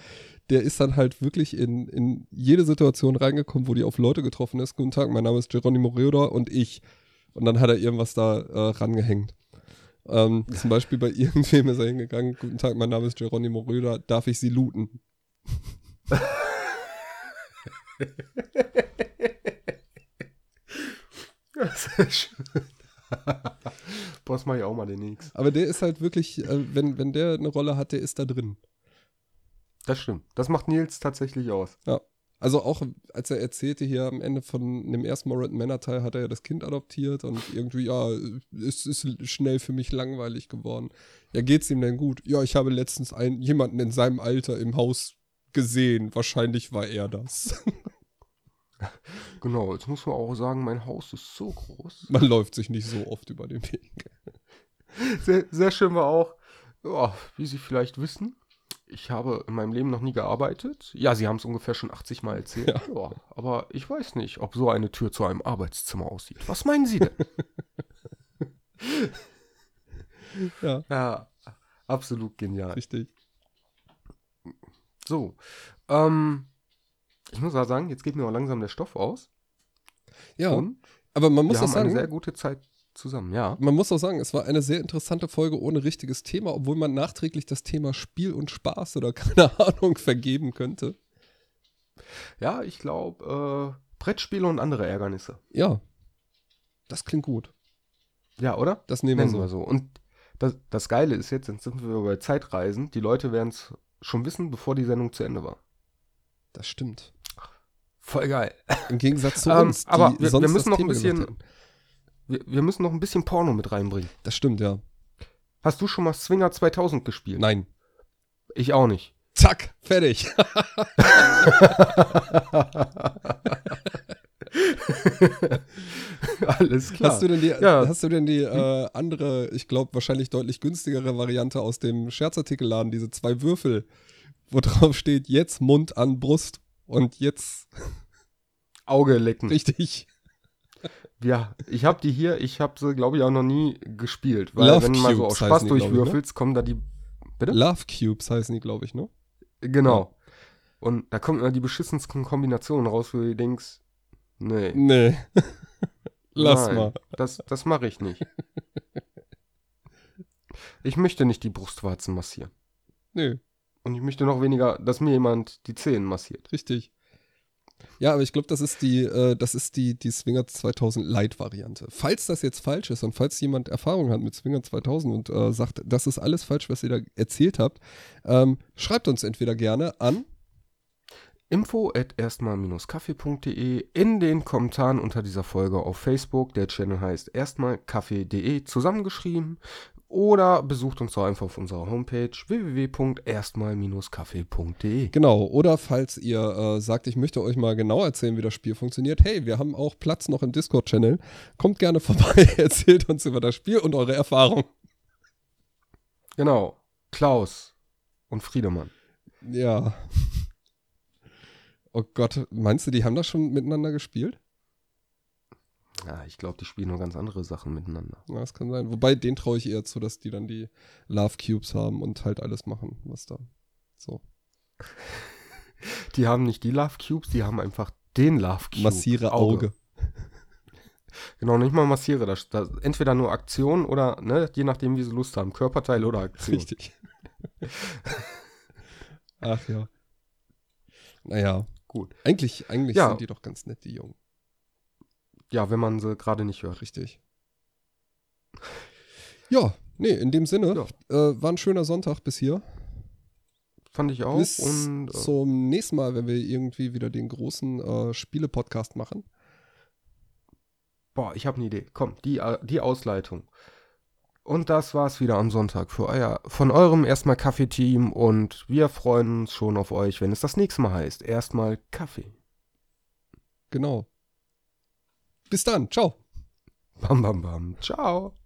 der ist dann halt wirklich in, in jede Situation reingekommen, wo die auf Leute getroffen ist. Guten Tag, mein Name ist Geronimo Röder und ich. Und dann hat er irgendwas da äh, rangehängt. Ähm, zum Beispiel bei *laughs* irgendwem ist er hingegangen. Guten Tag, mein Name ist Geronimo Röder. Darf ich Sie looten? Sehr schön. Boah, das mach ich auch mal demnächst. Aber der ist halt wirklich, äh, wenn, wenn der eine Rolle hat, der ist da drin. Das stimmt. Das macht Nils tatsächlich aus. Also auch als er erzählte hier am Ende von dem ersten Moreton Manor Teil, hat er ja das Kind adoptiert und irgendwie, ja, es ist schnell für mich langweilig geworden. Ja, geht's ihm denn gut? Ja, ich habe letztens einen, jemanden in seinem Alter im Haus gesehen. Wahrscheinlich war er das. *laughs* Genau, jetzt muss man auch sagen, mein Haus ist so groß. Man läuft sich nicht so oft über den Weg. *laughs* Sehr, sehr schön war auch, ja, wie Sie vielleicht wissen, ich habe in meinem Leben noch nie gearbeitet. Ja, Sie haben es ungefähr schon 80 Mal erzählt. Ja. aber ich weiß nicht, ob so eine Tür zu einem Arbeitszimmer aussieht. Was meinen Sie denn? *laughs* Ja, ja, absolut genial. richtig. So, ähm, ich muss auch sagen, jetzt geht mir auch langsam der Stoff aus. Ja, Und aber man muss wir auch haben eine sehr sagen, gute Zeit zusammen, ja. man muss auch sagen, es war eine sehr interessante Folge ohne richtiges Thema, obwohl man nachträglich das Thema Spiel und Spaß oder *laughs* keine Ahnung vergeben könnte. Ja, ich glaube, äh, Brettspiele und andere Ärgernisse. Ja. Das klingt gut. Ja, oder? Das nehmen wir Nennen so. wir so. Und das, das Geile ist jetzt, jetzt sind wir bei Zeitreisen. Die Leute werden es schon wissen, bevor die Sendung zu Ende war. Das stimmt. Voll geil. Im Gegensatz zu Ähm, uns, die aber wir- wir müssen noch ein bisschen-. Wir, wir müssen noch ein bisschen Porno mit reinbringen. Das stimmt, ja. Hast du schon mal Swinger 2000 gespielt? Nein. Ich auch nicht. Zack, fertig. *laughs* Alles klar. Hast du denn die, Ja. hast du denn die äh, andere, ich glaube wahrscheinlich deutlich günstigere Variante aus dem Scherzartikelladen, diese zwei Würfel, wo drauf steht, jetzt Mund an Brust und jetzt Auge lecken. richtig. Ja, ich habe die hier, ich habe sie, glaube ich, auch noch nie gespielt. Weil Love wenn du mal so heißen Spaß die, ich, ne? durchwürfelst, kommen da die. Bitte? Love Cubes heißen die, glaube ich, ne? Genau. Und da kommen immer die beschissensten Kombinationen raus, wo du denkst, nee. Nee. *laughs* Lass nein, mal. Das, das mache ich nicht. Ich möchte nicht die Brustwarzen massieren. Nö, Und ich möchte noch weniger, dass mir jemand die Zehen massiert. richtig. Ja, aber ich glaube, das ist die, äh, die, die Swinger 2000 Light-Variante. Falls das jetzt falsch ist und falls jemand Erfahrung hat mit Swinger 2000 und äh, sagt, das ist alles falsch, was ihr da erzählt habt, ähm, schreibt uns entweder gerne an Info at erstmal-kaffee.de in den Kommentaren unter dieser Folge auf Facebook. Der Channel heißt erstmalkaffee.de zusammengeschrieben. Oder besucht uns doch einfach auf unserer Homepage www.erstmal-kaffee.de. Genau, oder falls ihr äh, sagt, ich möchte euch mal genau erzählen, wie das Spiel funktioniert, hey, wir haben auch Platz noch im Discord-Channel. Kommt gerne vorbei, *laughs* erzählt uns über das Spiel und eure Erfahrung. Genau. Klaus und Friedemann. Ja. Oh Gott, meinst du, die haben das schon miteinander gespielt? Ja, ich glaube, die spielen nur ganz andere Sachen miteinander. Ja, das kann sein. Wobei, den traue ich eher zu, dass die dann die Love Cubes haben und halt alles machen, was da. So. *laughs* Die haben nicht die Love Cubes, die haben einfach den Love Cube. Massiere Auge. *laughs* Genau, nicht mal massiere. Das, das, entweder nur Aktion oder, ne, je nachdem, wie sie Lust haben. Körperteil oder Aktion. Richtig. *laughs* Ach ja. Naja, Gut. eigentlich, eigentlich Ja. sind die doch ganz nett, die Jungen. Ja, wenn man sie gerade nicht hört. Richtig. *laughs* Ja, nee, in dem Sinne, Ja. äh, war ein schöner Sonntag bis hier. Fand ich auch. Bis und äh, zum nächsten Mal, wenn wir irgendwie wieder den großen äh, Spiele-Podcast machen. boah, ich habe eine Idee. Komm, die, äh, die Ausleitung. Und das war's wieder am Sonntag für euer, von eurem erstmal Kaffee-Team und wir freuen uns schon auf euch, wenn es das nächste Mal heißt. Erstmal Kaffee. Genau. Bis dann. Ciao. Bam, bam, bam. Ciao.